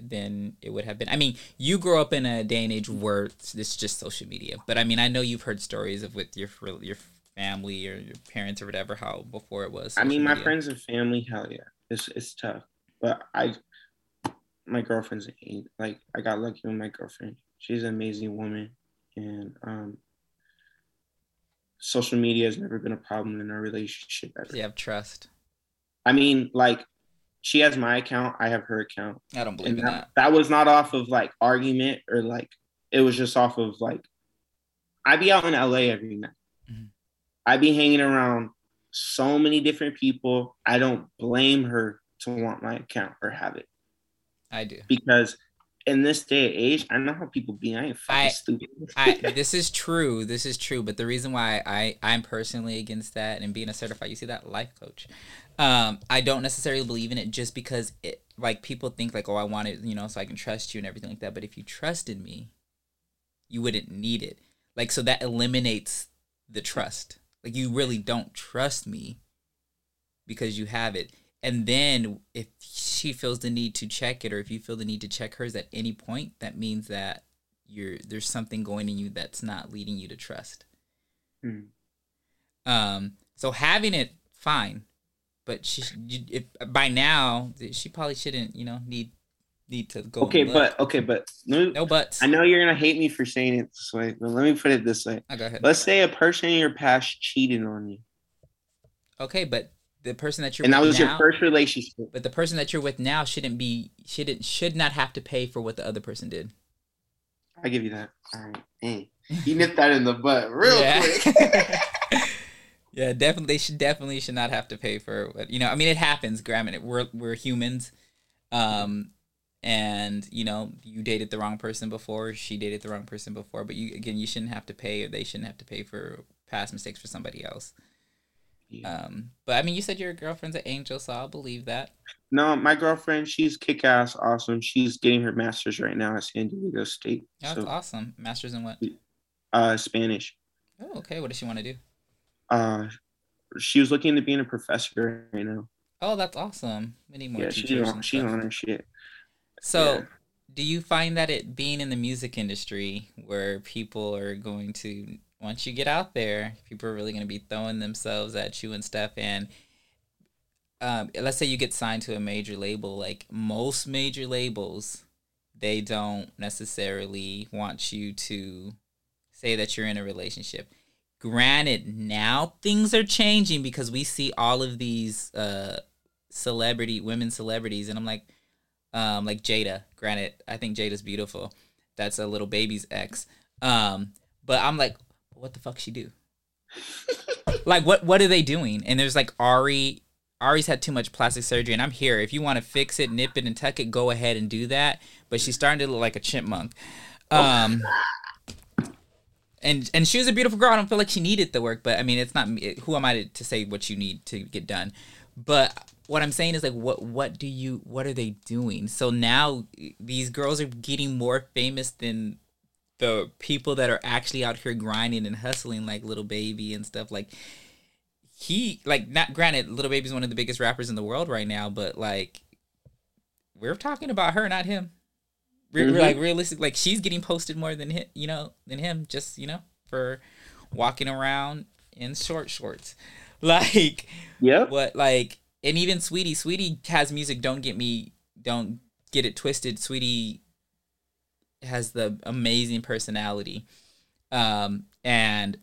than it would have been? I mean, you grew up in a day and age where it's it's just social media, but I mean, I know you've heard stories of with your your family or your parents or whatever how before it was. I mean, my media. friends and family, hell yeah, it's it's tough. But I, my girlfriend's. Like I got lucky with my girlfriend. She's an amazing woman, and um, social media has never been a problem in our relationship ever. You have trust. I mean, like she has my account, I have her account, I don't believe that, that. that was not off of like argument or like it was just off of like I'd be out in LA every night. I be hanging around so many different people. I don't blame her to want my account or have it I do. because in this day and age, I know how people be. I ain't fucking I- stupid. I this is true. This is true. But the reason why I I'm personally against that and being a certified, you see that life coach, um, I don't necessarily believe in it just because it like people think like oh I want it you know so I can trust you and everything like that. But if you trusted me, you wouldn't need it. Like so that eliminates the trust. Like you really don't trust me because you have it. And then if she feels the need to check it or if you feel the need to check hers at any point, that means that you're there's something going in you that's not leading you to trust. Hmm. Um so having it fine, but she if by now she probably shouldn't, you know, need need to go Okay, but okay, but me, no buts. I know you're gonna hate me for saying it this way, but let me put it this way. Oh, go ahead. Let's say a person in your past cheated on you, Okay, but the person that you're and that with was now, your first relationship. but the person that you're with now shouldn't be shouldn't should not have to pay for what the other person did. I give you that. All right, hey, you nipped that in the butt real Yeah. quick. yeah, definitely. They should definitely should not have to pay for what you know. I mean, it happens. Granted, we're we're humans, um, and you know, you dated the wrong person before. She dated the wrong person before. But you again, you shouldn't have to pay, or they shouldn't have to pay for past mistakes for somebody else. Yeah. Um, but I mean, you said your girlfriend's an angel, so I'll believe that. No, my girlfriend, she's kick ass awesome. She's getting her master's right now at San Diego State. Oh, that's so, awesome. Masters in what? uh, Spanish. Oh, okay. What does she want to do? Uh, she was looking to being a professor right now. Oh, that's awesome. We need more Yeah, she's on, she's on her shit. So, Yeah. do you find that it being in the music industry where people are going to once you get out there, people are really going to be throwing themselves at you and stuff and um, let's say you get signed to a major label, like most major labels, they don't necessarily want you to say that you're in a relationship. Granted, now things are changing because we see all of these uh, celebrity women celebrities, and I'm like, um, like Jayda. Granted, I think Jayda's beautiful. That's a Lil Baby's ex. Um, but I'm like, what the fuck she do? like, what what are they doing? And there's like Ari. Ari's had too much plastic surgery, and I'm here. If you want to fix it, nip it, and tuck it, go ahead and do that. But she's starting to look like a chipmunk. Um, and and she was a beautiful girl. I don't feel like she needed the work, but I mean, it's not me. Who am I to, to say what you need to get done? But what I'm saying is like, what what do you? What are they doing? So now these girls are getting more famous than the people that are actually out here grinding and hustling, like Lil Baby and stuff. Like he, like not granted, Lil Baby's one of the biggest rappers in the world right now, but like we're talking about her, not him. We're, we're Mhm. like realistic, like she's getting posted more than him, you know, than him. Just you know, for walking around in short shorts, like yeah what like and even Saweetie Saweetie has music don't get me don't get it twisted. Saweetie has the amazing personality. Um and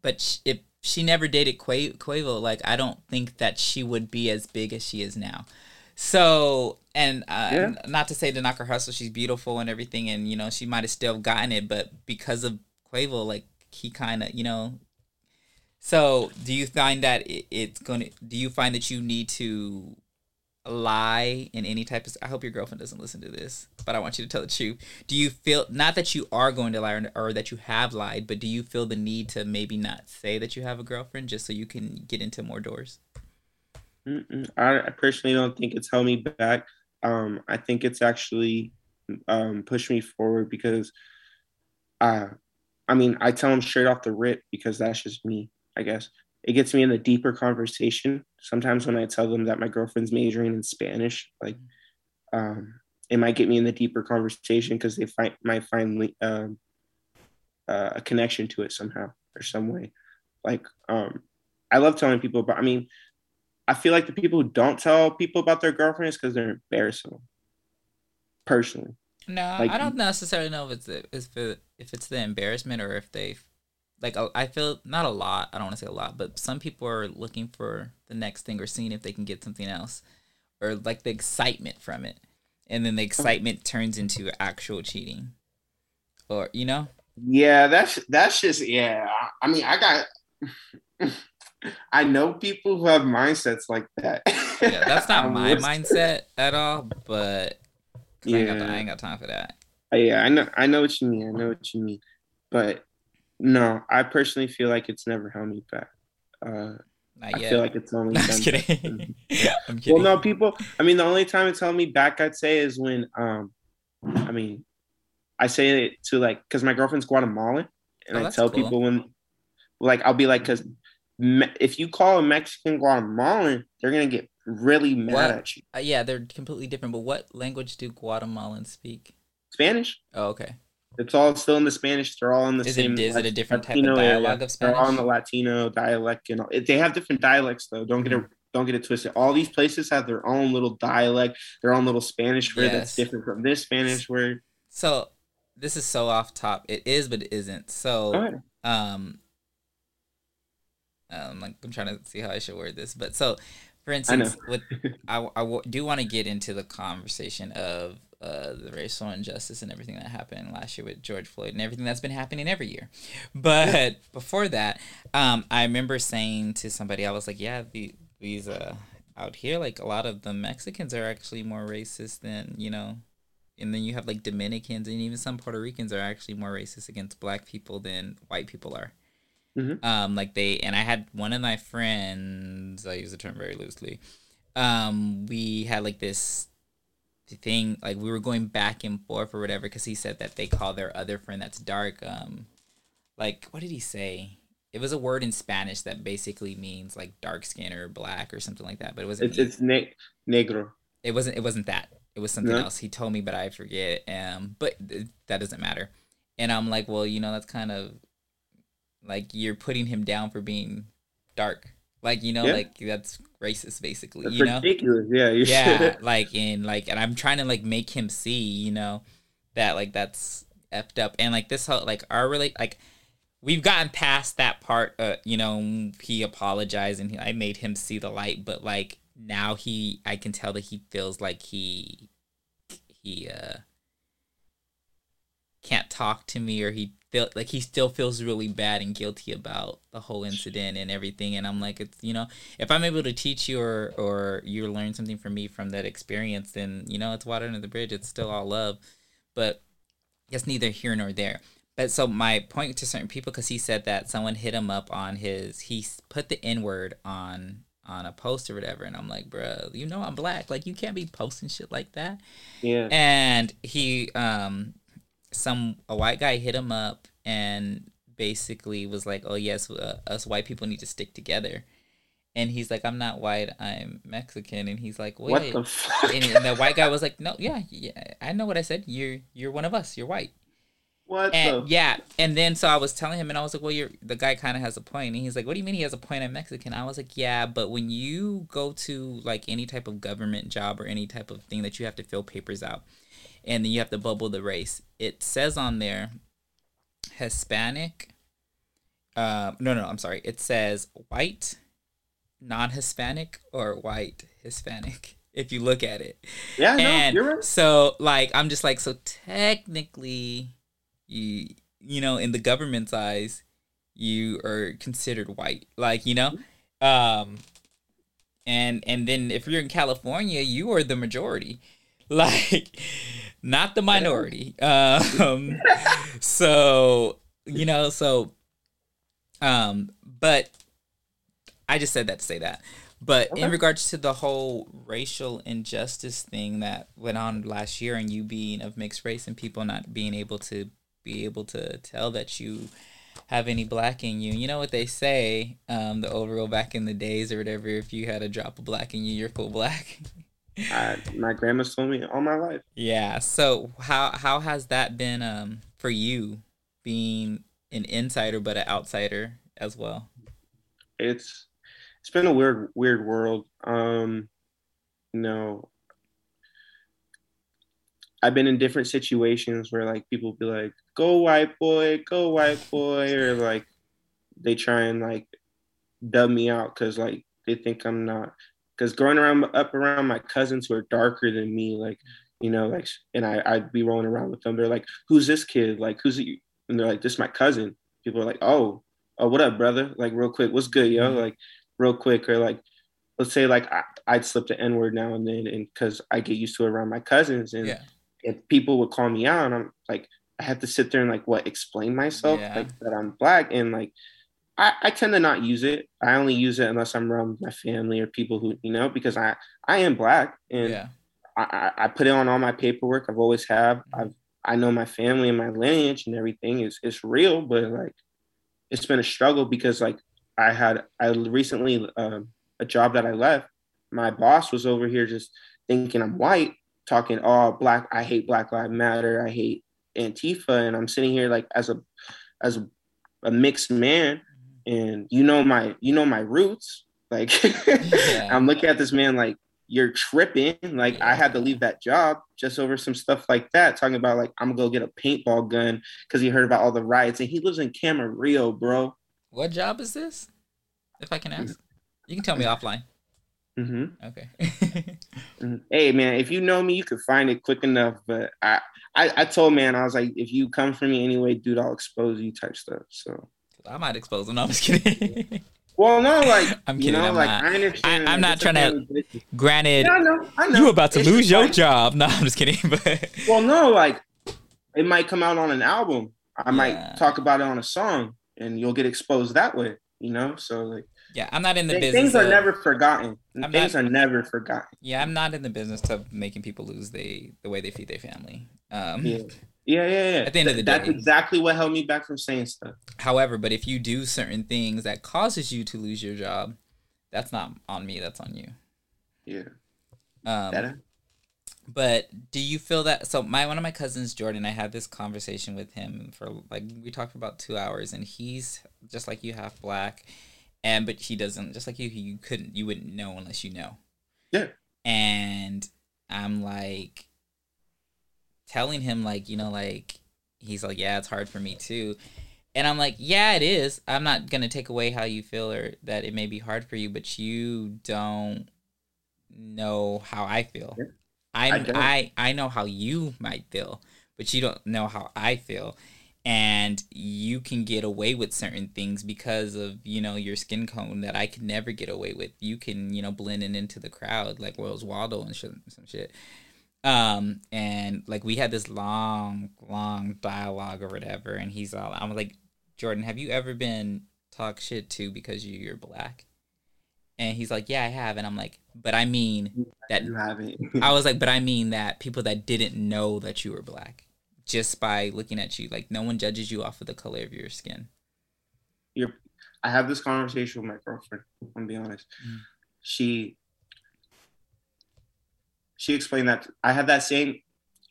but sh- if she never dated Qua- Quavo like i don't think that she would be as big as she is now. So and uh, Yeah. not to say to knock her hustle she's beautiful and everything and you know she might have still gotten it but because of Quavo like he kind of you know so, do you find that it, it's going to? Do you find that you need to lie in any type of? I hope your girlfriend doesn't listen to this, but I want you to tell the truth. Do you feel not that you are going to lie or, or that you have lied, but do you feel the need to maybe not say that you have a girlfriend just so you can get into more doors? Mm-mm. I, I personally don't think it's held me back. Um, I think it's actually um, pushed me forward because, uh, I mean, I tell them straight off the rip because that's just me. I guess it gets me in a deeper conversation. Sometimes when I tell them that my girlfriend's majoring in Spanish, like, um, it might get me in the deeper conversation because they find might find um, uh, a connection to it somehow or some way. Like, um, I love telling people about. I mean, I feel like the people who don't tell people about their girlfriends because they're embarrassing. Personally, No, Like- I don't necessarily know if it's the, if it, if it's the embarrassment or if they like I feel not a lot. I don't want to say a lot, but some people are looking for the next thing or seeing if they can get something else or like the excitement from it. And then the excitement turns into actual cheating. Or, you know? yeah, that's that's just yeah. I mean, I got. I know people who have mindsets like that. Yeah, that's not my mindset at all, but 'cause I, ain't got, Yeah. I ain't got time for that. Yeah, I know, I know what you mean. I know what you mean, but no, I personally feel like it's never held me back. Uh, Not I feel like it's only. No, I'm kidding. I'm kidding. Well, no, people. I mean, the only time it's held me back, I'd say, is when, um, I mean, I say it to like, cause my girlfriend's Guatemalan, and Oh, I tell cool. people when, like, I'll be like, cause me- if you call a Mexican Guatemalan, they're gonna get really mad What? at you. Uh, yeah, they're completely different. But what language do Guatemalans speak? Spanish. Oh, okay. It's all still in the Spanish. They're all in the Is it- same. is it a different type of Latino area. dialogue of They're all in the Latino dialect, and all. They have different dialects though. Don't get it. Don't get it twisted. All these places have their own little dialect, their own little Spanish word Yes. that's different from this Spanish word. So this is so off top. It is, but it isn't. So um, um, like I'm trying to see how I should word this, but so, for I instance, with I, I w- do want to get into the conversation of uh, the racial injustice and everything that happened last year with George Floyd and everything that's been happening every year. But before that, um, I remember saying to somebody, I was like, yeah, the, these uh out here, like a lot of the Mexicans are actually more racist than you know. And then you have like Dominicans and even some Puerto Ricans are actually more racist against black people than white people are. Mhm. Um, like they and I had one of my friends. I use the term very loosely. Um, we had like this thing, like we were going back and forth or whatever, because he said that they call their other friend that's dark. Um, like what did he say? It was a word in Spanish that basically means like dark skin or black or something like that. But it wasn't. It's it's ne- negro. It wasn't. It wasn't that. It was something No? else. He told me, but I forget. Um, but th- that doesn't matter. And I'm like, well, you know, that's kind of like you're putting him down for being dark. Like you know, Yeah. like that's racist, basically. That's you know, ridiculous. Yeah, you yeah, should. like and like, and I'm trying to like make him see, you know, that like that's effed up, and like this whole like our really like we've gotten past that part. Uh, you know, he apologized and he, I made him see the light, but like now he, I can tell that he feels like he he uh can't talk to me or he feel like he still feels really bad and guilty about the whole incident and everything. And i'm like it's you know if i'm able to teach you or or you learn something from me from that experience then you know it's water under the bridge. It's still all love. But it's neither here nor there. But so my point to certain people because he said that someone hit him up on his he put the n word on on a post or whatever. And i'm like bro you know i'm black. Like you can't be posting shit like that. Yeah. and he um some a white guy hit him up and basically was like oh yes uh, us white people need to stick together and he's like i'm not white i'm mexican and he's like What wait the fuck? and, and the white guy was like no yeah yeah i know what i said you're you're one of us you're white what and yeah, and then so I was telling him, and I was like, "Well, you're the guy kind of has a point." And he's like, "What do you mean he has a point? I'm Mexican." I was like, "Yeah, but when you go to like any type of government job or any type of thing that you have to fill papers out, and then you have to bubble the race, it says on there, Hispanic. Uh, no, no, I'm sorry. It says white, non-Hispanic, or white Hispanic. If you look at it, Yeah, no, you're right. so like I'm just like so technically you you know in the government's eyes you are considered white like you know um and and then if you're in California you are the majority like not the minority um so you know so um but I just said that to say that. But in regards to the whole racial injustice thing that went on last year, and you being of mixed race and people not being able to be able to tell that you have any black in you, you know what they say, um, the overall back in the days or whatever. If you had a drop of black in you, you're full black. I, my grandma's told me all my life. Yeah. So how how has that been um for you being an insider but an outsider as well? It's it's been a weird weird world. Um, you know, I've been in different situations where like people be like, "Go white boy, go white boy," or like they try and like dub me out because like they think I'm not. Because growing around up around my cousins who are darker than me, like you know, like and I I'd be rolling around with them. They're like, "Who's this kid? Like who's he?" And they're like, "This is my cousin." People are like, "Oh, oh, what up, brother? Like real quick, what's good, yo?" Mm-hmm. Like real quick, or like let's say like I, I'd slip the N word now and then, and because I get used to it around my cousins, and Yeah. if people would call me out, and I'm like, I have to sit there and like what explain myself Yeah. like that I'm black, and like I, I tend to not use it. I only use it unless I'm around my family or people who you know because I I am black and Yeah. I, I I put it on all my paperwork. I've always have. I've I know my family and my lineage and everything is is real, but like it's been a struggle because like I had I recently um, a job that I left. My boss was over here just thinking I'm white, talking oh black. I hate Black Lives Matter. I hate Antifa, and I'm sitting here like as a as a, a mixed man, and you know my you know my roots. Like Yeah. I'm looking at this man like you're tripping. Like I had to leave that job just over some stuff like that, talking about like I'm gonna go get a paintball gun because he heard about all the riots and he lives in Camarillo, bro. What job is this? If I can ask. You can tell me offline. mm-hmm. Okay. Hey man, if you know me, you could find it quick enough. But I, I, I told man, I was like, if you come for me anyway, dude, I'll expose you type stuff. So, I might expose him. No, I'm just kidding. well, no, like I'm you kidding, know, I'm like not. I understand. I- I'm not trying to- business. Granted, Yeah, I know, I know. you about to It's lose your like- job. No, I'm just kidding. But Well, no, like it might come out on an album. I Yeah. might talk about it on a song, and you'll get exposed that way. You know, so like yeah, I'm not in the th- business. things are of- never forgotten. I'm things not- are never forgotten. Yeah, I'm not in the business of making people lose they the way they feed their family. Um, Yeah, yeah, yeah. yeah. At the end of the That's day. That's exactly what held me back from saying stuff. However, but if you do certain things that causes you to lose your job, that's not on me. That's on you. Yeah, Um, Better? but do you feel that? So my one of my cousins, Jordan, I had this conversation with him for like we talked for about two hours, and he's just like you, half black, and but he doesn't just like you. You couldn't, you wouldn't know unless you know. Yeah. And I'm like telling him like you know like he's like yeah it's hard for me too. And i'm like yeah it is. I'm not gonna take away how you feel or that it may be hard for you but you don't know how i feel. I'm, I. I, I know how you might feel but you don't know how i feel. And you can get away with certain things because of you know your skin tone that i could never get away with. You can you know blend in into the crowd like Where's Waldo and shit, some shit um and like we had this long long dialogue or whatever and he's all i'm like jordan have you ever been talk shit to because you, you're black and he's like yeah i have and i'm like but i mean that you haven't. i was like but i mean that people that didn't know that you were black just by looking at you like no one judges you off of the color of your skin You're, I have this conversation with my girlfriend. I'm gonna be honest. Mm. She she explained that I had that same.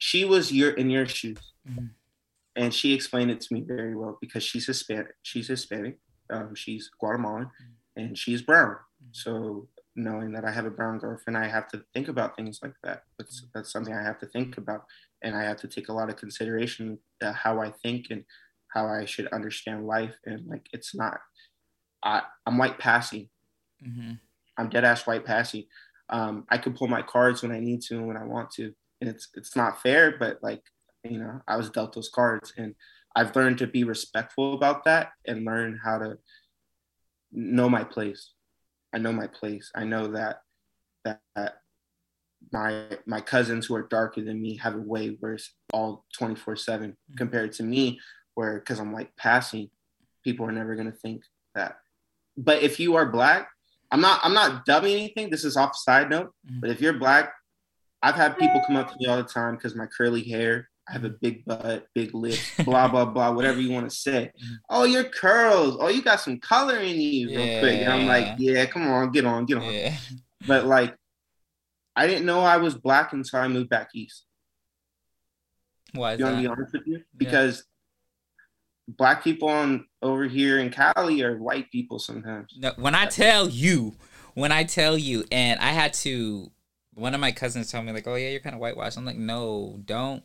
She was your in your shoes, Mhm. and she explained it to me very well because she's Hispanic. She's Hispanic. Um, she's Guatemalan, and she's brown. So knowing that I have a brown girlfriend, I have to think about things like that. That's that's something I have to think about, and I have to take a lot of consideration how I think and how I should understand life. And like, it's not. I I'm white passing. mm-hmm. I'm dead ass white passy. Um, I could pull my cards when I need to and when I want to, and it's it's not fair, but like you know, I was dealt those cards, and I've learned to be respectful about that and learn how to know my place. I know my place. I know that that, that my my cousins who are darker than me have a way worse all 24 7 compared to me where because i'm like passing people are never going to think that but if you are black I'm not I'm not dubbing anything. This is off side note. Mhm. But if you're black, I've had people come up to me all the time because my curly hair. I have a big butt, big lips, blah blah blah, whatever you want to say. Mhm. Oh, your curls. Oh, you got some color in you, real quick. And I'm like, yeah, come on, get on, get on. Yeah. But like, I didn't know I was black until I moved back east. Why is You want to be honest with you? Because black people on over here in Cali are white people sometimes. No, when I tell you, when I tell you, and I had to, one of my cousins told me like, "Oh yeah, you're kind of whitewashed." I'm like, "No, don't."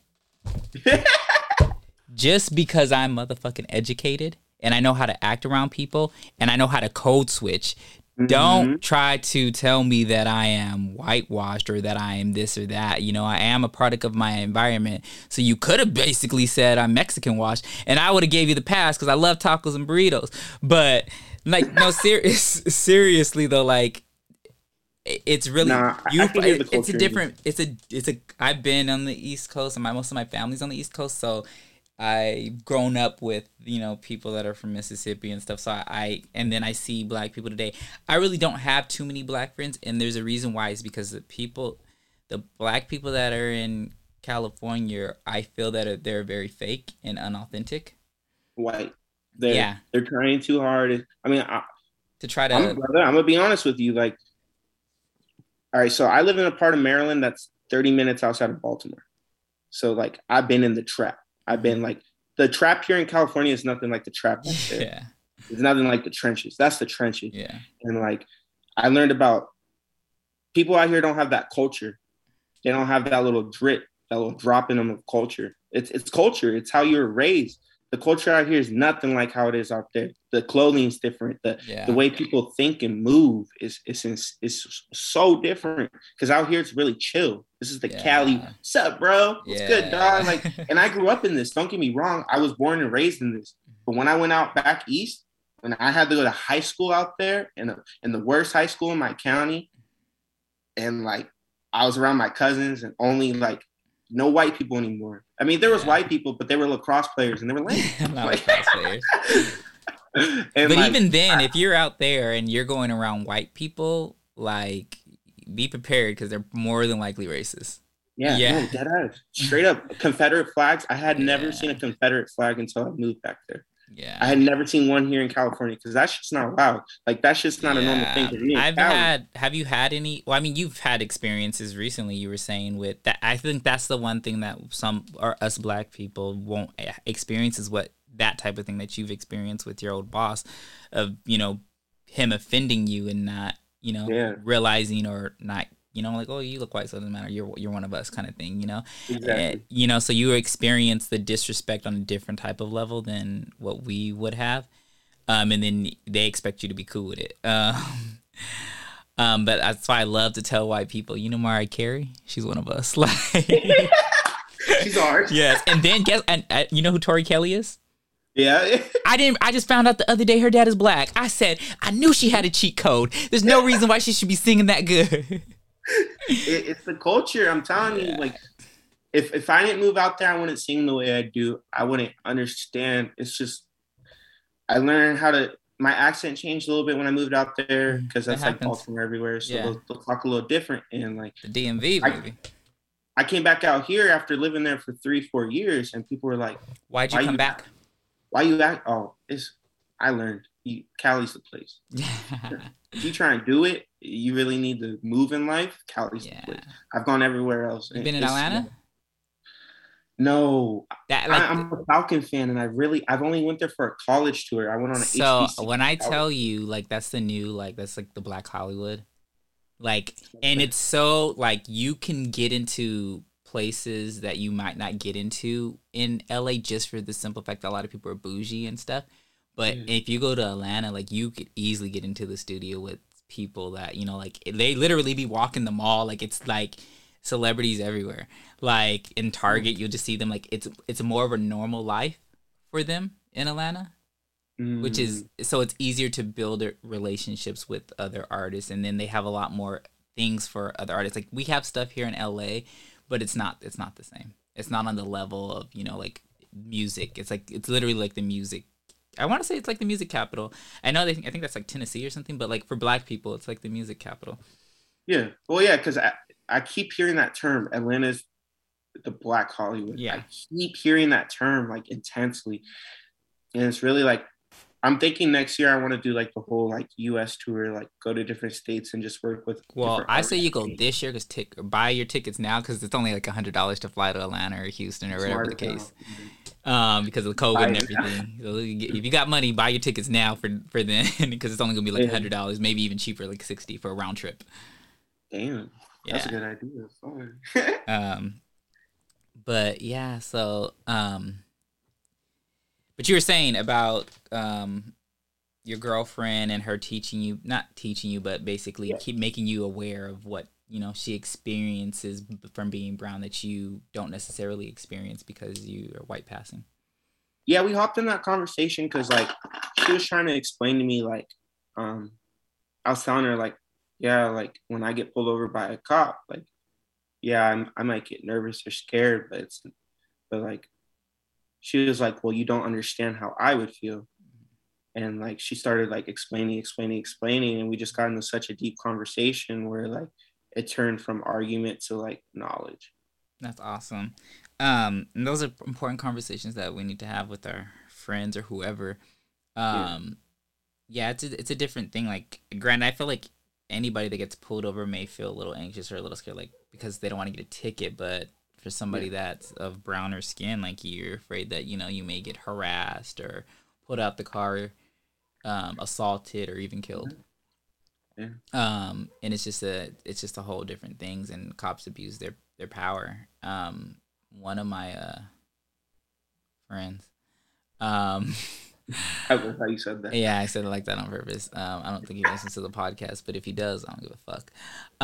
Just because I'm motherfucking educated and I know how to act around people and I know how to code switch, Mm-hmm. don't try to tell me that I am whitewashed or that I am this or that. You know, I am a product of my environment. So you could have basically said I'm Mexican washed, and I would have gave you the pass because I love tacos and burritos. But like, no, serious, seriously though, like. It's really Nah, you. I can hear the it's a culture in you. different. It's a. It's a. I've been on the East Coast, and my most of my family's on the East Coast, so I've grown up with you know people that are from Mississippi and stuff. So I, I and then I see black people today. I really don't have too many black friends, and there's a reason why. Is because the people, the black people that are in California, I feel that are, they're very fake and unauthentic. White. They're, Yeah. They're trying too hard. I mean, I, To try to, I'm, brother, I'm gonna be honest with you. Like, all right, so I live in a part of Maryland that's 30 minutes outside of Baltimore. So like, I've been in the trap. I've been like, the trap here in California is nothing like the trap yeah, It's nothing like the trenches. That's the trenches. yeah, And like, I learned about people out here don't have that culture. They don't have that little drip, that little drop in them of culture. It's it's culture. It's how you're raised. The culture out here is nothing like how it is out there. The clothing's different. The yeah. the way people think and move is is is, is so different. Because out here it's really chill. This is the Yeah. Cali. What's up, bro? What's yeah. good, dog? Like, and I grew up in this. Don't get me wrong. I was born and raised in this. But when I went out back east, when I had to go to high school out there in a, in the worst high school in my county, and like I was around my cousins and only like no white people anymore. I mean, there was Yeah. white people, but they were lacrosse players and they were lame. Like- lacrosse players. and but like, even then, if you're out there and you're going around white people, like be prepared because they're more than likely racist. yeah, yeah. no, straight up Confederate flags. I had never seen a Confederate flag until I moved back there. Yeah. I had never seen one here in California because that's just not allowed. Like that's just not a normal thing to me. I've Cali. had. Have you had any? Well, I mean, you've had experiences recently. You were saying with that. I think that's the one thing that some or us black people won't eh, experience is what that type of thing that you've experienced with your old boss, of you know, him offending you and not you know Yeah. realizing or not you know like oh you look white so it doesn't matter you're you're one of us kind of thing you know exactly. Eh, you know so you experience the disrespect on a different type of level than what we would have um and then they expect you to be cool with it um um but that's why i love to tell white people you know mariah carey she's one of us like She's ours. yes and then guess and uh, you know who tori kelly is Yeah. I didn't. I just found out the other day her dad is black. I said I knew she had a cheat code. There's no reason why she should be singing that good. it, it's the culture. I'm telling Yeah. you, like, if if I didn't move out there, I wouldn't sing the way I do. I wouldn't understand. It's just I learned how to. My accent changed a little bit when I moved out there mm-hmm. because That that's like. Baltimore everywhere, so Yeah. they'll, they'll talk a little different. And like, the DMV I-. I came back out here after living there for three, four years, and people were like, Why'd you why come you- back? "Why you act?" Oh, it's. I learned. You, Cali's the place. If you try and do it, you really need to move in life. Cali's yeah. I've gone everywhere else. You been in Atlanta? No, That like I, I'm a Falcon fan, and I really I've only went there for a college tour. I went on a so HBCU uh, when I tell you like that's the new like that's like the Black Hollywood, like and it's so like you can get into places that you might not get into in LA just for the simple fact that a lot of people are bougie and stuff. But Yeah. if you go to Atlanta, like you could easily get into the studio with people that you know like they literally be walking the mall like it's like celebrities everywhere. Like in Target, you'll just see them like it's it's more of a normal life for them in Atlanta which is Mm. so it's easier to build relationships with other artists and then they have a lot more things for other artists like we have stuff here in LA but it's not it's not the same it's not on the level of you know like music it's like it's literally like the music I want to say it's like the music capital. I know they think I think that's like Tennessee or something, but like for black people, it's like the music capital. Yeah. Well, yeah, because I, I keep hearing that term. Atlanta's the black Hollywood. Yeah. I keep hearing that term like intensely. And it's really like I'm thinking next year I want to do like the whole like US tour, like go to different states and just work with Well, I say you go this year because tick buy your tickets now because it's only like a hundred dollars to fly to Atlanta or Houston or whatever the case. Um, because of COVID Buy and everything. So if you got money, buy your tickets now for for then because it's only gonna be like a hundred dollars, maybe even cheaper, like sixty for a round trip. Damn. That's a good idea. Um, but yeah, so um, but you were saying about um your girlfriend and her teaching you, not teaching you, but basically Yeah. keep making you aware of what you know she experiences from being brown that you don't necessarily experience because you are white passing. yeah, we hopped in that conversation because like she was trying to explain to me like um I was telling her like yeah like when I get pulled over by a cop like yeah I'm, I might get nervous or scared but it's but like she was like well you don't understand how I would feel and like she started like explaining explaining explaining and we just got into such a deep conversation where like it turned from argument to like knowledge That's awesome. Um, and those are important conversations that we need to have with our friends or whoever. Um, yeah, it's a, it's a different thing. Like, granted, I feel like anybody that gets pulled over may feel a little anxious or a little scared, like because they don't want to get a ticket. But for somebody that's of browner skin, like you're afraid that you know you may get harassed or pulled out the car, um, assaulted or even killed. Yeah. Um, and it's just a it's just a whole different things, and cops abuse their their power. Um, one of my uh friends, um. I love how you said that Yeah, I said it like that on purpose. Um, I don't think he listens to the podcast, but if he does, I don't give a fuck.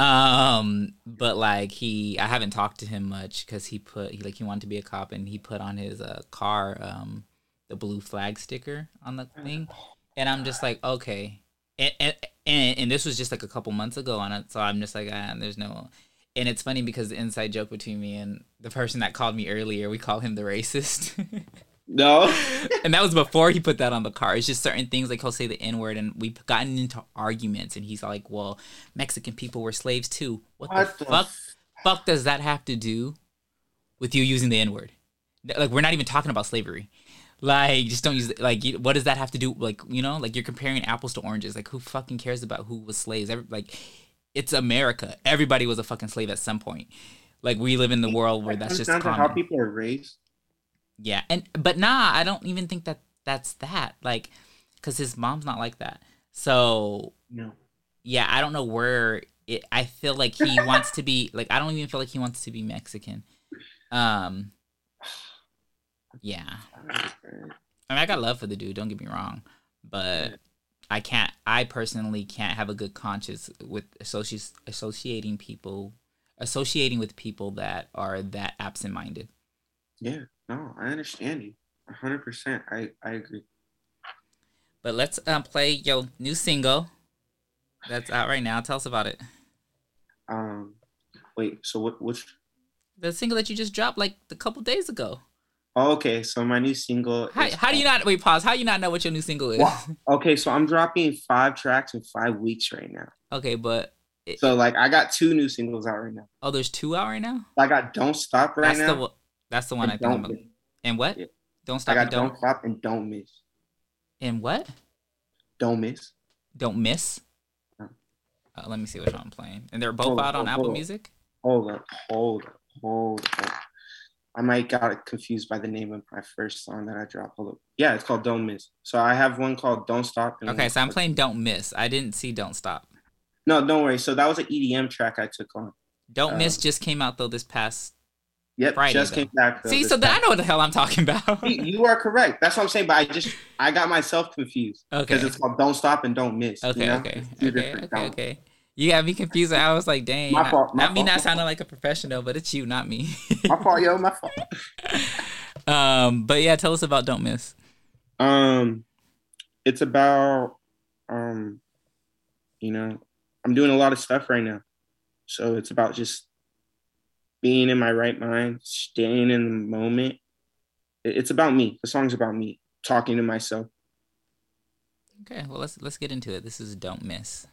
Um, but like he, I haven't talked to him much because he put he like he wanted to be a cop and he put on his uh car um the blue flag sticker on the thing, and I'm just like okay, and and and, and this was just like a couple months ago on it, so I'm just like ah, there's no. And it's funny because the inside joke between me and the person that called me earlier, we call him the racist. no and that was before he put that on the car. It's just certain things like he'll say the N word, and we've gotten into arguments, and he's like, "Well, Mexican people were slaves too. What, What the, the fuck? f- Fuck does that have to do with you using the N word? Like, we're not even talking about slavery. Like, just don't use it. Like, you- what does that have to do? Like, you know, like you're comparing apples to oranges. Like, who fucking cares about who was slaves? Every, like, it's America. Everybody was a fucking slave at some point. Like, we live in the world where that's just common. how people are raised Yeah, and but nah, I don't even think that that's that. Like, cause his mom's not like that. So no yeah, I don't know where it. I feel like he wants to be like. I don't even feel like he wants to be Mexican. Um. Yeah, I mean, I got love for the dude. Don't get me wrong, but I can't. I personally can't have a good conscience with associ- associating people, associating with people that are that absent-minded. Yeah, no, I understand you. A hundred percent. I I agree. But let's um, play your new single that's out right now. Tell us about it. Um, wait. So what? Which? The single that you just dropped like a couple days ago. Oh, okay. So my new single. How, is how do you not wait? Pause. How do you not know what your new single is? Wow. Okay, so I'm dropping five tracks in five weeks right now. Okay, but it, So like I got two new singles out right now. oh, there's two out right now. I got "Don't Stop" right that's now. the. That's the one I think. Miss. And what? Yeah. Don't stop. I got and don't. "Don't Stop" and "Don't Miss." And what? Don't miss. Don't miss. No. Uh, let me see which one I'm playing. And they're both Hold on, out on hold- Apple on. Music. Hold up, hold up, hold up. I might got confused by the name of my first song that I dropped. Hold up. Yeah, it's called "Don't Miss." So I have one called "Don't Stop." And Okay, so I'm playing Don't Miss. I didn't see Don't Stop. No, don't worry. So that was an EDM track I took on. Don't Uh, Miss just came out though this past. Yep, Friday, just though. came back. though, see, so that, I know what the hell I'm talking about. You- are correct. That's what I'm saying. But I just I got myself confused Okay. because it's called "Don't Stop" and "Don't Miss." Okay, you know? okay, okay, okay, okay. You got me confused. I was like, dang. My I- fault, my Not me fault. not sounding like a professional, but it's you, not me. My fault, yo. My fault. um, but yeah, tell us about Don't Miss. Um, it's about um, you know, I'm doing a lot of stuff right now, so it's about just being in my right mind, staying in the moment. It's about me. The song's about me, talking to myself, Okay, well let's let's get into it. This is don't miss.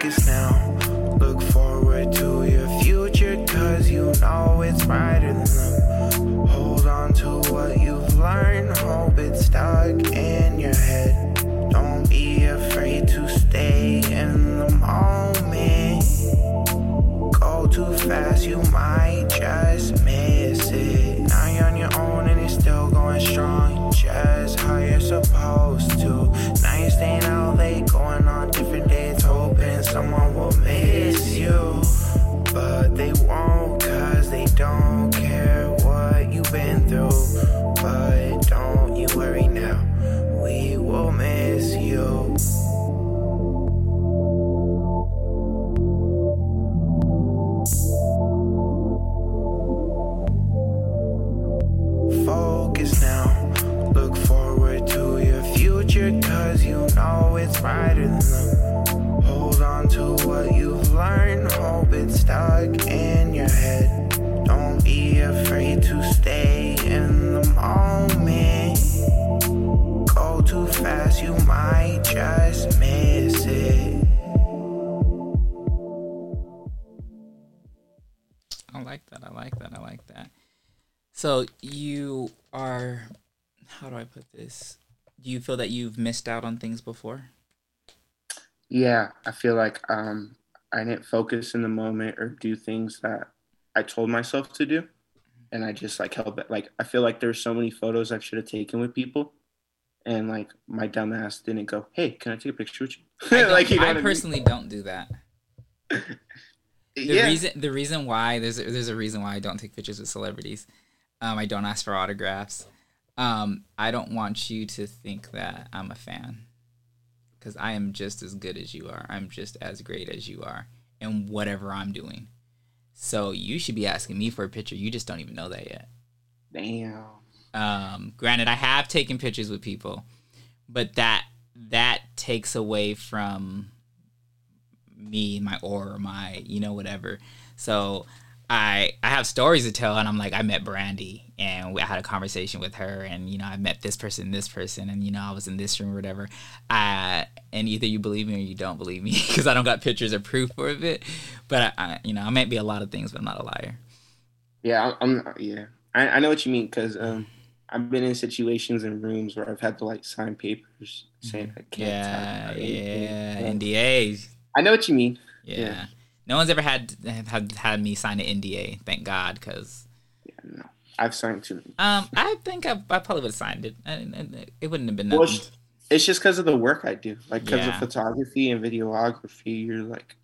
Focus now. Look forward to your future, cause you know it's brighter than them. Hold on to what you've learned, hope it's stuck in your head. Don't be afraid to stay in the moment. Go too fast, you might just miss it. So you are how do I put this? Do you feel that you've missed out on things before? Yeah, I feel like um, I didn't focus in the moment or do things that I told myself to do, and I just like held back. Like I feel like there's so many photos I should have taken with people, and like my dumb ass didn't go, "Hey, can I take a picture with you?" Like you know I I mean? personally don't do that. The yeah, reason the reason why there's a, there's a reason why I don't take pictures with celebrities. Um, I don't ask for autographs. Um, I don't want you to think that I'm a fan, because I am just as good as you are. I'm just as great as you are in whatever I'm doing. So you should be asking me for a picture. You just don't even know that yet. damn. Um, granted, I have taken pictures with people, but that that takes away from me, my aura, my you know whatever. So I I have stories to tell, and I'm like I met Brandy, and we, I had a conversation with her, and you know I met this person, this person, and you know I was in this room or whatever. I and either you believe me or you don't believe me because I don't got pictures or proof for it. But I, I you know I might be a lot of things, but I'm not a liar. Yeah, I'm. I'm yeah, I, I know what you mean because um, I've been in situations and rooms where I've had to like sign papers saying I can't. Yeah, talk about yeah, Yeah. NDAs. I know what you mean. Yeah. Yeah. No one's ever had had had me sign an NDA. Thank God, because Yeah, no, I've signed too um, I think I, I probably would have signed it. And, and it wouldn't have been Well, nothing. it's- It's just because of the work I do, like because Yeah. of photography and videography. You're like,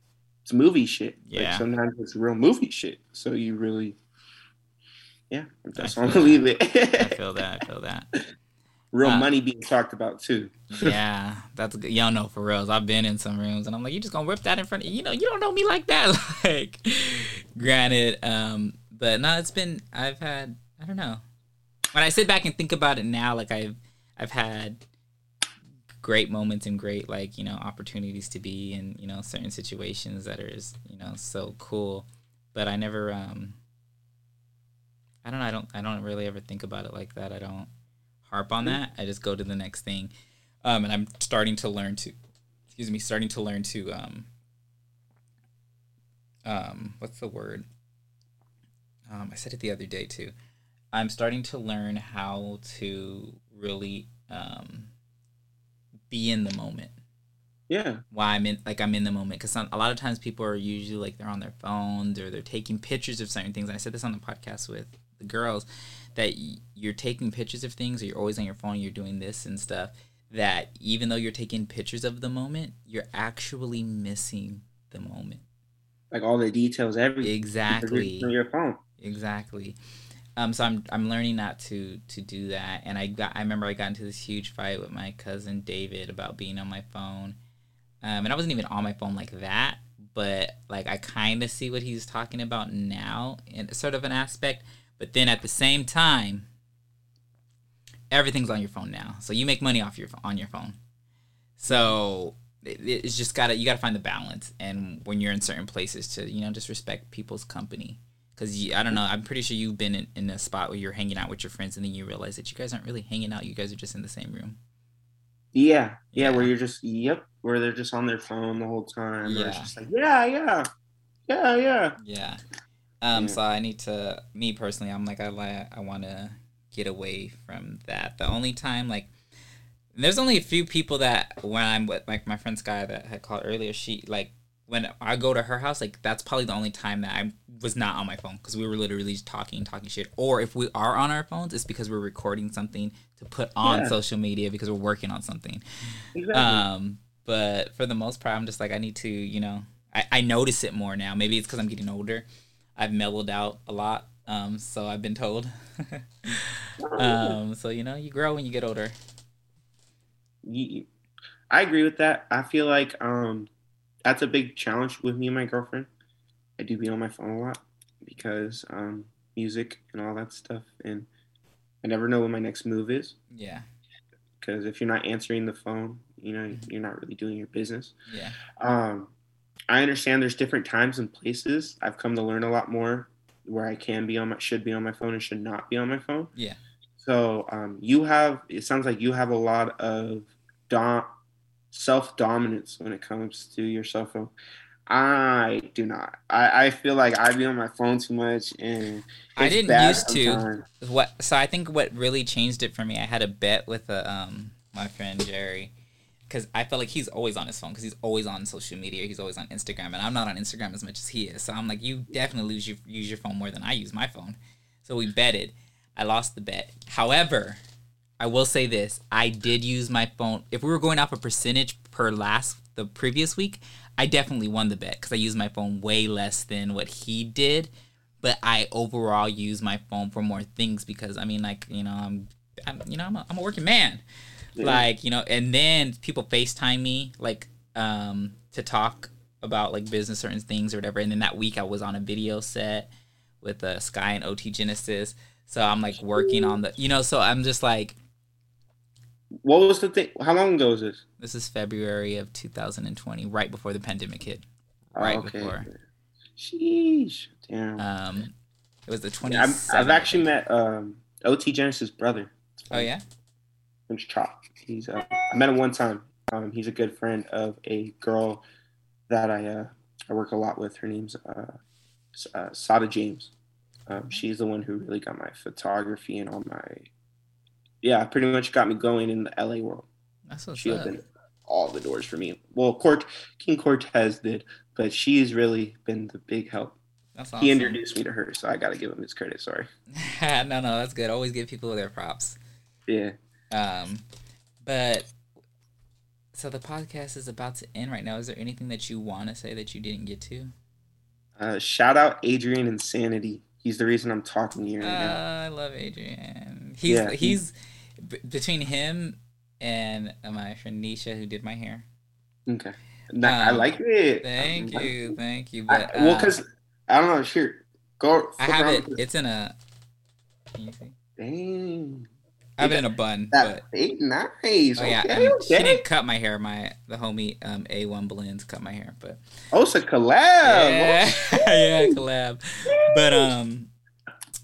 it's movie shit. Yeah. Like sometimes it's real movie shit. So you really, yeah, that's I why I'm gonna leave I feel that. I feel that. real Uh, money being talked about too. Yeah, that's good. Y'all know for reals. I've been in some rooms, and I'm like, you just gonna whip that in front of you know, you don't know me like that. like, granted, um, but no, it's been. I've had. I don't know. When I sit back and think about it now, like I've, I've had great moments and great like you know opportunities to be in you know certain situations that are you know so cool, but I never um. I don't know. I don't. I don't really ever think about it like that. I don't harp on that. I just go to the next thing. Um, and I'm starting to learn to, excuse me, starting to learn to, um, um, what's the word? Um, I said it the other day too. I'm starting to learn how to really um, be in the moment Yeah, why I'm in like I'm in the moment because a lot of times people are usually like they're on their phones or they're taking pictures of certain things. And I said this on the podcast with the girls that you're taking pictures of things or you're always on your phone, you're doing this and stuff. That even though you're taking pictures of the moment, you're actually missing the moment. like all the details, everything. Exactly. On your phone. Exactly. Um, so I'm I'm learning not to to do that. And I got I remember I got into this huge fight with my cousin David about being on my phone. Um, and I wasn't even on my phone like that, but like I kind of see what he's talking about now in sort of an aspect. But then at the same time, everything's on your phone now, so you make money off your on your phone. So it, it's just gotta you gotta find the balance, and when you're in certain places, to you know just respect people's company. Because I don't know, I'm pretty sure you've been in, in a spot where you're hanging out with your friends, and then you realize that you guys aren't really hanging out. You guys are just in the same room. Yeah, yeah, Yeah. where you're just yep, where they're just on their phone the whole time. Yeah. Or it's Yeah. just like, yeah, yeah, yeah, yeah. Yeah. Um. Yeah. So I need to. Me personally, I'm like I like I want to get away from that. The only time like. There's only a few people that when I'm with like my friend Sky that had called earlier. She like when I go to her house, like that's probably the only time that I was not on my phone because we were literally just talking, talking shit. Or if we are on our phones, it's because we're recording something to put on Yeah. social media because we're working on something. Exactly. Um, but for the most part, I'm just like I need to, you know, I, I notice it more now. Maybe it's because I'm getting older. I've mellowed out a lot. Um, so I've been told. um, so you know, you grow when you get older. I agree with that. I feel like um, that's a big challenge with me and my girlfriend. I do be on my phone a lot because um, music and all that stuff, and I never know what my next move is. Yeah, Because if you're not answering the phone, you know you're not really doing your business. yeah, Um, I understand there's different times and places. I've come to learn a lot more where I can be on my should be on my phone and should not be on my phone. yeah. So um, you have it sounds like you have a lot of dom- self dominance when it comes to your cell phone. I do not. I, I feel like I be on my phone too much and I didn't used to. What? So I think what really changed it for me, I had a bet with uh, um my friend Jerry, because I felt like he's always on his phone because he's always on social media. He's always on Instagram, and I'm not on Instagram as much as he is. So I'm like, you definitely use your use your phone more than I use my phone. So we betted. I lost the bet. However, I will say this: I did use my phone. If we were going off a percentage per last the previous week, I definitely won the bet because I used my phone way less than what he did. But I overall use my phone for more things because I mean, like you know, I'm, I'm you know, I'm a, I'm a working man. Like you know, and then people FaceTime me like um to talk about like business certain things or whatever. And then that week I was on a video set with uh, Sky and OT Genesis. So I'm like working on the, you know, so I'm just like, What was the thing? How long ago was this? this is February of 2020, right before the pandemic hit. Oh, Right before. Sheesh. Damn. Um, it was the 27th. Yeah, I've, I've actually met um, OT Genesis' brother. Oh yeah. Name's Chop. He's uh, I met him one time. Um, he's a good friend of a girl that I uh, I work a lot with. Her name's uh, uh, Sada James. Um, she's the one who really got my photography and all my yeah, pretty much got me going in the LA world. That's what's She up. opened all the doors for me. Well, Court King Cortez did, but she's really been the big help. That's awesome. He introduced me to her, so I got to give him his credit. Sorry. no, no, that's good. Always give people their props. Yeah. Um, but so the podcast is about to end right now. Is there anything that you want to say that you didn't get to? Uh, shout out Adrian Insanity. He's the reason I'm talking to you right now. Uh, I love Adrian. He's Yeah, he- he's b- between him and uh, my friend Nisha who did my hair. Okay. I Um, like it. Thank I like you, it. thank you. I- But well, uh, because I don't know. Sure. Go. I have it. It's in a. Can you see? Dang. I have it in a bun, That but hey, nice. oh yeah, okay, and she didn't cut my hair. My the homie um A1 Blends cut my hair, but Oh, it's a collab. yeah, yeah, collab. But um,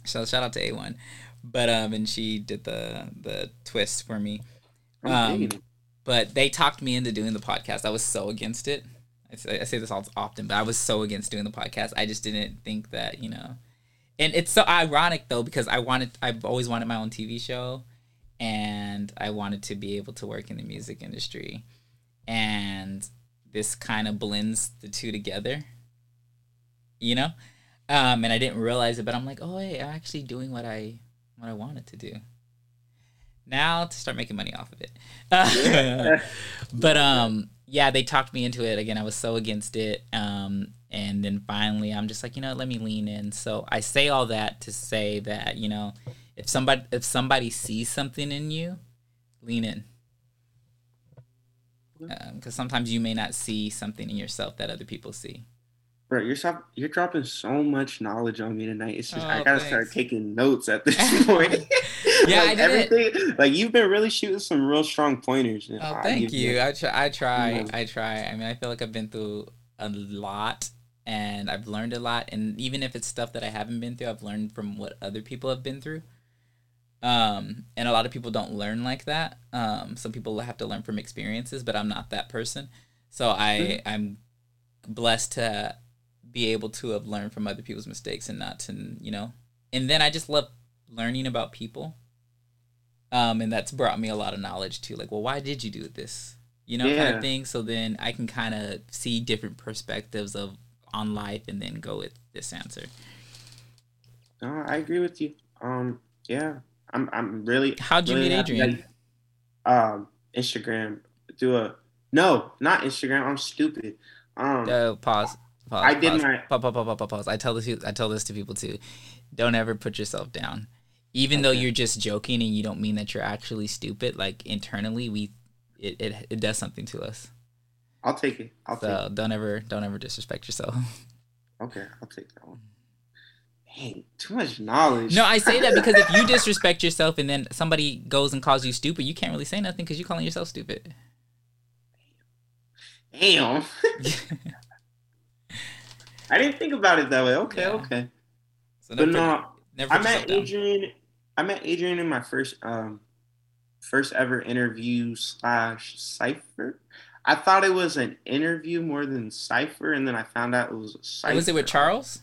so shout out to A1. But um, and she did the the twist for me. Um, digging. But they talked me into doing the podcast. I was so against it. I say, I say this all often, but I was so against doing the podcast. I just didn't think that you know. And it's so ironic though because I wanted, I've always wanted my own TV show, and I wanted to be able to work in the music industry, and this kind of blends the two together. You know, um, and I didn't realize it, but I'm like, oh hey, I'm actually doing what I what I wanted to do. Now to start making money off of it. but um yeah, they talked me into it again. I was so against it. Um and then finally I'm just like, you know, let me lean in. So I say all that to say that, you know, if somebody if somebody sees something in you, lean in. Because um, sometimes you may not see something in yourself that other people see. Bro, you're you're dropping so much knowledge on me tonight. It's just I Oh, gotta start taking notes at this point. Yeah, like, I everything. Like you've been really shooting some real strong pointers. Oh, I thank you. I try. I try. I try. I mean, I feel like I've been through a lot, and I've learned a lot. And even if it's stuff that I haven't been through, I've learned from what other people have been through. Um, and a lot of people don't learn like that. Um, some people have to learn from experiences, but I'm not that person. So I I'm blessed to be able to have learned from other people's mistakes and not to you know. And then I just love learning about people um, and that's brought me a lot of knowledge too. Like, well, why did you do this? You know, kind of thing. So then I can kind of see different perspectives of on life, and then go with this answer. No, I agree with you. Um, yeah, I'm. I'm really. How'd you really meet Adrian? that- Um, Instagram. Do a no, not Instagram. I'm stupid. Um, Uh, pause. Pause. I did pause, my- pause, pause, pause, pause, pause. I tell this. I tell this to people too. Don't ever put yourself down, even though you're just joking and you don't mean that you're actually stupid. Like internally, we it it, it does something to us. I'll take it. I'll take So don't ever don't ever disrespect yourself. Okay, I'll take that one. Hey, too much knowledge. No, I say that because if you disrespect yourself and then somebody goes and calls you stupid, you can't really say nothing because you're calling yourself stupid. Damn. I didn't think about it that way. Okay, Yeah. okay. so But no, I met down. Adrian. I met Adrian in my first um first ever interview slash cipher. I thought it was an interview more than cipher, and then I found out it was a cipher. Was it with Charles?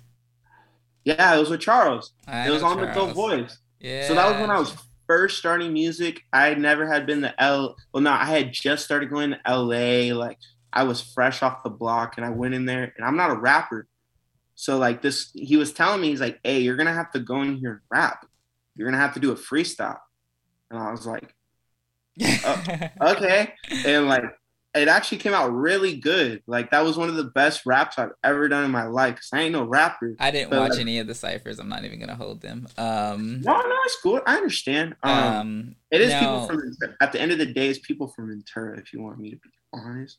Yeah, it was with Charles. I it was on the Charles. Dope Voice. Yeah. So that was when I was first starting music. I never had been to L. Well, no, I had just started going to LA. Like I was fresh off the block, and I went in there, and I'm not a rapper. So like this, he was telling me, he's like, "Hey, you're gonna have to go in here and rap. You're gonna have to do a freestyle." And I was like, oh, "Okay." And like, it actually came out really good. Like that was one of the best raps I've ever done in my life. Cause I ain't no rapper. I didn't watch like- any of the ciphers. I'm not even gonna hold them. Um, No, no, it's cool. I understand. Um, um, It is no. people from At the end of the day, it's people from Ventura. If you want me to be honest,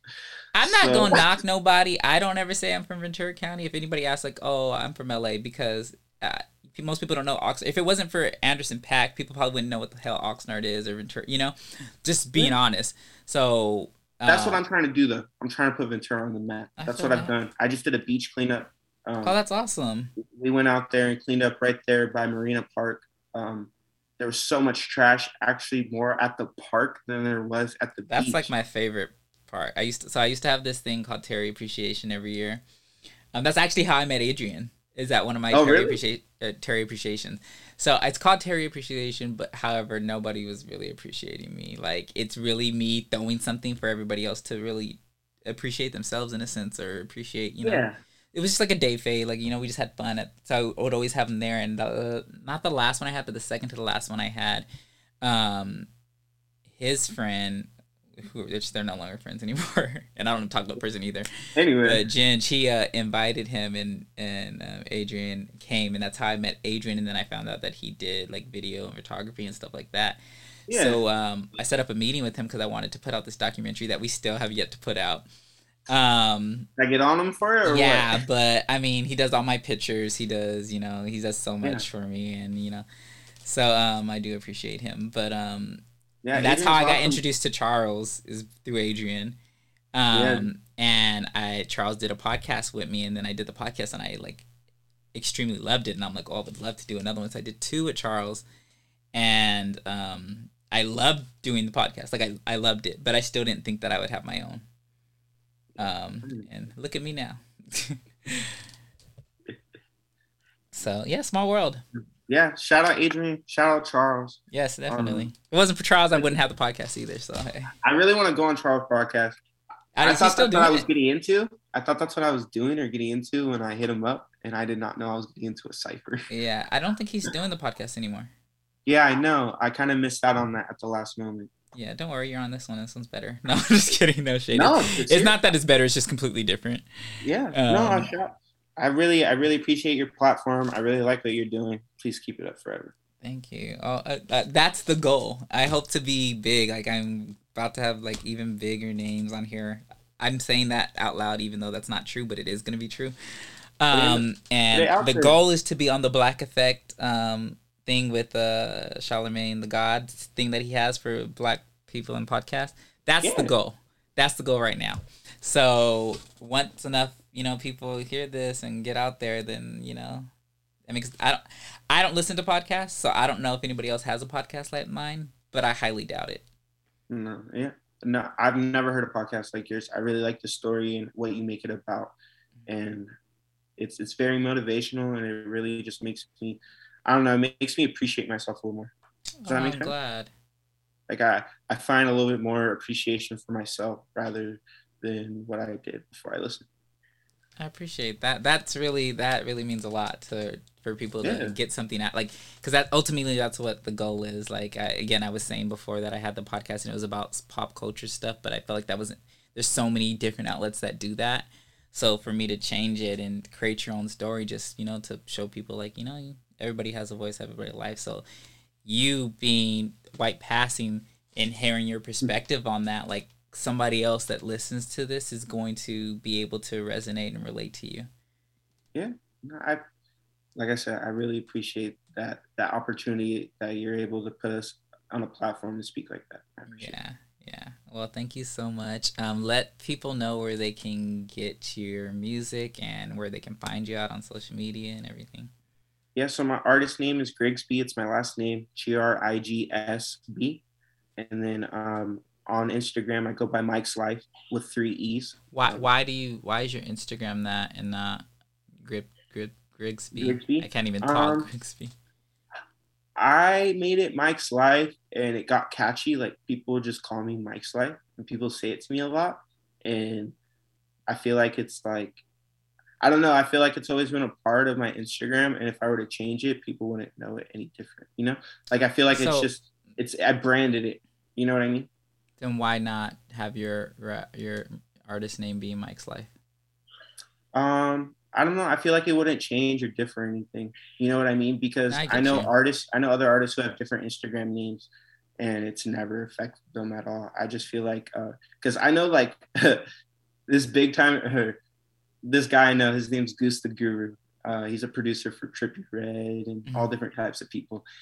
I'm not So- gonna knock nobody. I don't ever say I'm from Ventura County. If anybody asks, like, "Oh, I'm from LA," because uh, most people don't know Oxnard. If it wasn't for Anderson .Paak, people probably wouldn't know what the hell Oxnard is or Ventura. You know, just being honest. So that's what uh, I'm trying to do. Though I'm trying to put Ventura on the map. That's what I've done. I just did a beach cleanup. Um, Oh, that's awesome. we went out there and cleaned up right there by Marina Park. Um, there was so much trash, actually more at the park than there was at the That's beach. like my favorite part. I used to so I used to have this thing called Terry Appreciation every year. Um, that's actually how I met Adrian. Is that one of my Oh, Terry really? appreciate uh, Terry Appreciation? So it's called Terry Appreciation, but however, nobody was really appreciating me. Like it's really me throwing something for everybody else to really appreciate themselves in a sense or appreciate. You know, yeah. it was just like a day fade. Like you know, we just had fun. At, so I would always have them there, and the, not the last one I had, but the second to the last one I had. Um, his friend, who which they're no longer friends anymore, and I don't talk about person either. Anyway, But Jen, she uh, invited him, and and um, Adrian came, and that's how I met Adrian. And then I found out that he did like video and photography and stuff like that. Yeah. So um, I set up a meeting with him because I wanted to put out this documentary that we still have yet to put out. Um, I get on him for it or yeah, what? but I mean, he does all my pictures. He does, you know, he does so much for me, and you know, so um, I do appreciate him. But um, Yeah, and that's how I got awesome. introduced to Charles is through Adrian. Um, and I Charles did a podcast with me, and then I did the podcast, and I like extremely loved it, and I'm like, oh, I would love to do another one. So I did two with Charles, and um, I loved doing the podcast. Like I, I loved it, but I still didn't think that I would have my own. Um, and look at me now. so yeah, small world. Yeah, shout out Adrian. Shout out Charles. Yes, definitely. Um, if it wasn't for Charles, I wouldn't have the podcast either. So hey. I really want to go on Charles' podcast. I, I, thought that's what I was it. getting into. I thought that's what I was doing or getting into when I hit him up, and I did not know I was getting into a cipher. Yeah, I don't think he's doing the podcast anymore. yeah, I know. I kind of missed out on that at the last moment. Yeah, don't worry, you're on this one. This one's better. No, I'm just kidding. No shade. No, it's, it's not that it's better. It's just completely different. Yeah, no, Um, I shot. I really, I really appreciate your platform. I really like what you're doing. Please keep it up forever. Thank you. Oh, uh, uh, that's the goal. I hope to be big. Like I'm about to have like even bigger names on here. I'm saying that out loud, even though that's not true, but it is going to be true. Um, and the goal is to be on the Black Effect um thing with uh Charlamagne tha God thing that he has for black people in podcasts. That's the goal. That's the goal right now. So once enough, you know, people hear this and get out there, then you know, I mean, 'cause I don't, I don't listen to podcasts, so I don't know if anybody else has a podcast like mine, but I highly doubt it. No, yeah. No, I've never heard a podcast like yours. I really like the story and what you make it about. Mm-hmm. And it's it's very motivational and it really just makes me I don't know, it makes me appreciate myself a little more. Does Oh, I'm sense? glad. Like I, I find a little bit more appreciation for myself rather than what I did before I listened. I appreciate that. That's really that really means a lot to for people to Yeah. get something out like because that ultimately that's what the goal is. Like I, again, I was saying before that I had the podcast and it was about pop culture stuff, but I felt like that wasn't. There's so many different outlets that do that. So for me to change it and create your own story, just you know, to show people like you know, everybody has a voice, everybody life. So you being white passing and hearing your perspective on that, like somebody else that listens to this is going to be able to resonate and relate to you. Yeah, I like I said, I really appreciate that that opportunity that you're able to put us on a platform to speak like that. Appreciate it. Yeah, yeah. Well, thank you so much. Um, let people know where they can get your music and where they can find you out on social media and everything. Yeah, so my artist name is GrigsB. It's my last name, G R I G S B. And then um, on Instagram, I go by Mike's Life with three E's. Why? Why do you? Why is your Instagram that and not Grip Grip GrigsB? GrigsB? I can't even talk Um, GrigsB. I made it Mike's Life and it got catchy. Like people just call me Mike's Life and people say it to me a lot. And I feel like it's like, I don't know. I feel like it's always been a part of my Instagram. And if I were to change it, people wouldn't know it any different, you know? Like I feel like it's just, it's, I branded it. You know what I mean? Then why not have your your artist name be Mike's Life? Um, I don't know. I feel like it wouldn't change or differ anything. You know what I mean? Because I I, know you. artists, I know other artists who have different Instagram names, and it's never affected them at all. I just feel like, because I know like this big time, this guy I know, his name's Goose the Guru. Uh, he's a producer for Trippie Redd and all Mhm. different types of people.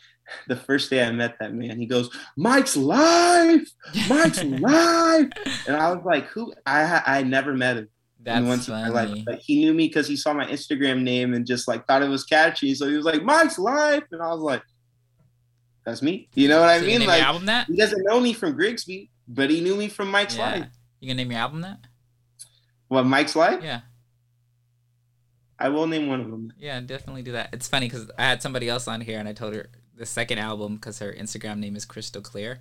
The first day I met that man, he goes, "Mike's live, Mike's live," and I was like, "Who?" I I never met him That's once life. funny. But he knew me because he saw my Instagram name and just like thought it was catchy. So he was like, Mike's life. And I was like, that's me. You know what I So you mean? Like album that? he doesn't know me from GrigsB, but he knew me from Mike's Yeah. life. You gonna name your album that? What Mike's life? Yeah. I will name one of them. Yeah, definitely do that. It's funny because I had somebody else on here and I told her the second album because her Instagram name is Crystal Clear,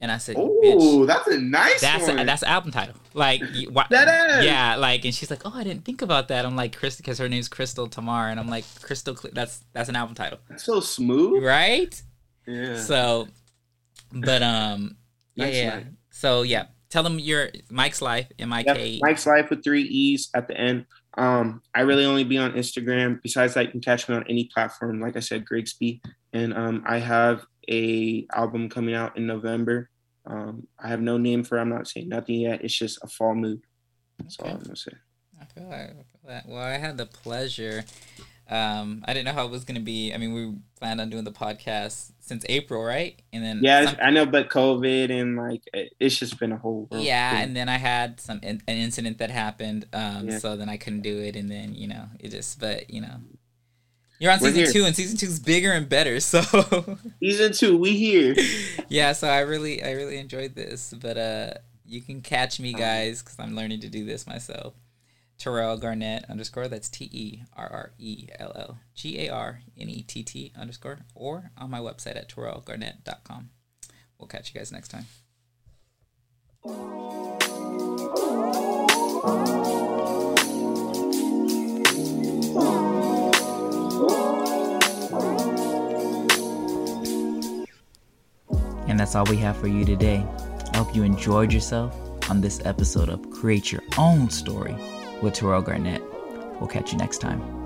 and I said, Oh, that's a nice that's one. a, that's an album title." Like, why, That is. yeah, like, and she's like, "Oh, I didn't think about that." I'm like, "Crystal," because her name's Crystal Tamar, and I'm like, "Crystal Clear." That's that's an album title, That's so smooth. right? Yeah. So, but um, yeah, yeah. life. So yeah, tell them your Mike's life, M I K. Mike's life with three E's at the end. Um, I really only be on Instagram. Besides that, you can catch me on any platform. Like I said, GrigsB, and um, I have a album coming out in November. Um, I have no name for. it. I'm not saying nothing yet. It's just a fall mood. That's all I'm gonna say. I feel. I feel that. Well, I had the pleasure. Um, I didn't know how it was gonna be. I mean, we planned on doing the podcast since April, right? And then Yeah, some- I know, but COVID and like it's just been a whole. world yeah, thing. and then I had some in, an incident that happened. Um, Yeah. so then I couldn't do it, and then you know it just. But you know, you're on We're season here. two, and season two's bigger and better. So season two, we here. yeah, so I really, I really enjoyed this. But uh, you can catch me, guys, because I'm learning to do this myself. Terrell Garnett underscore. That's T E R R E L L G A R N E T T underscore, or on my website at terrellgarnett.com. We'll catch you guys next time. And that's all we have for you today. I hope you enjoyed yourself on this episode of Create Your Own Story with Terrell Garnett. We'll catch you next time.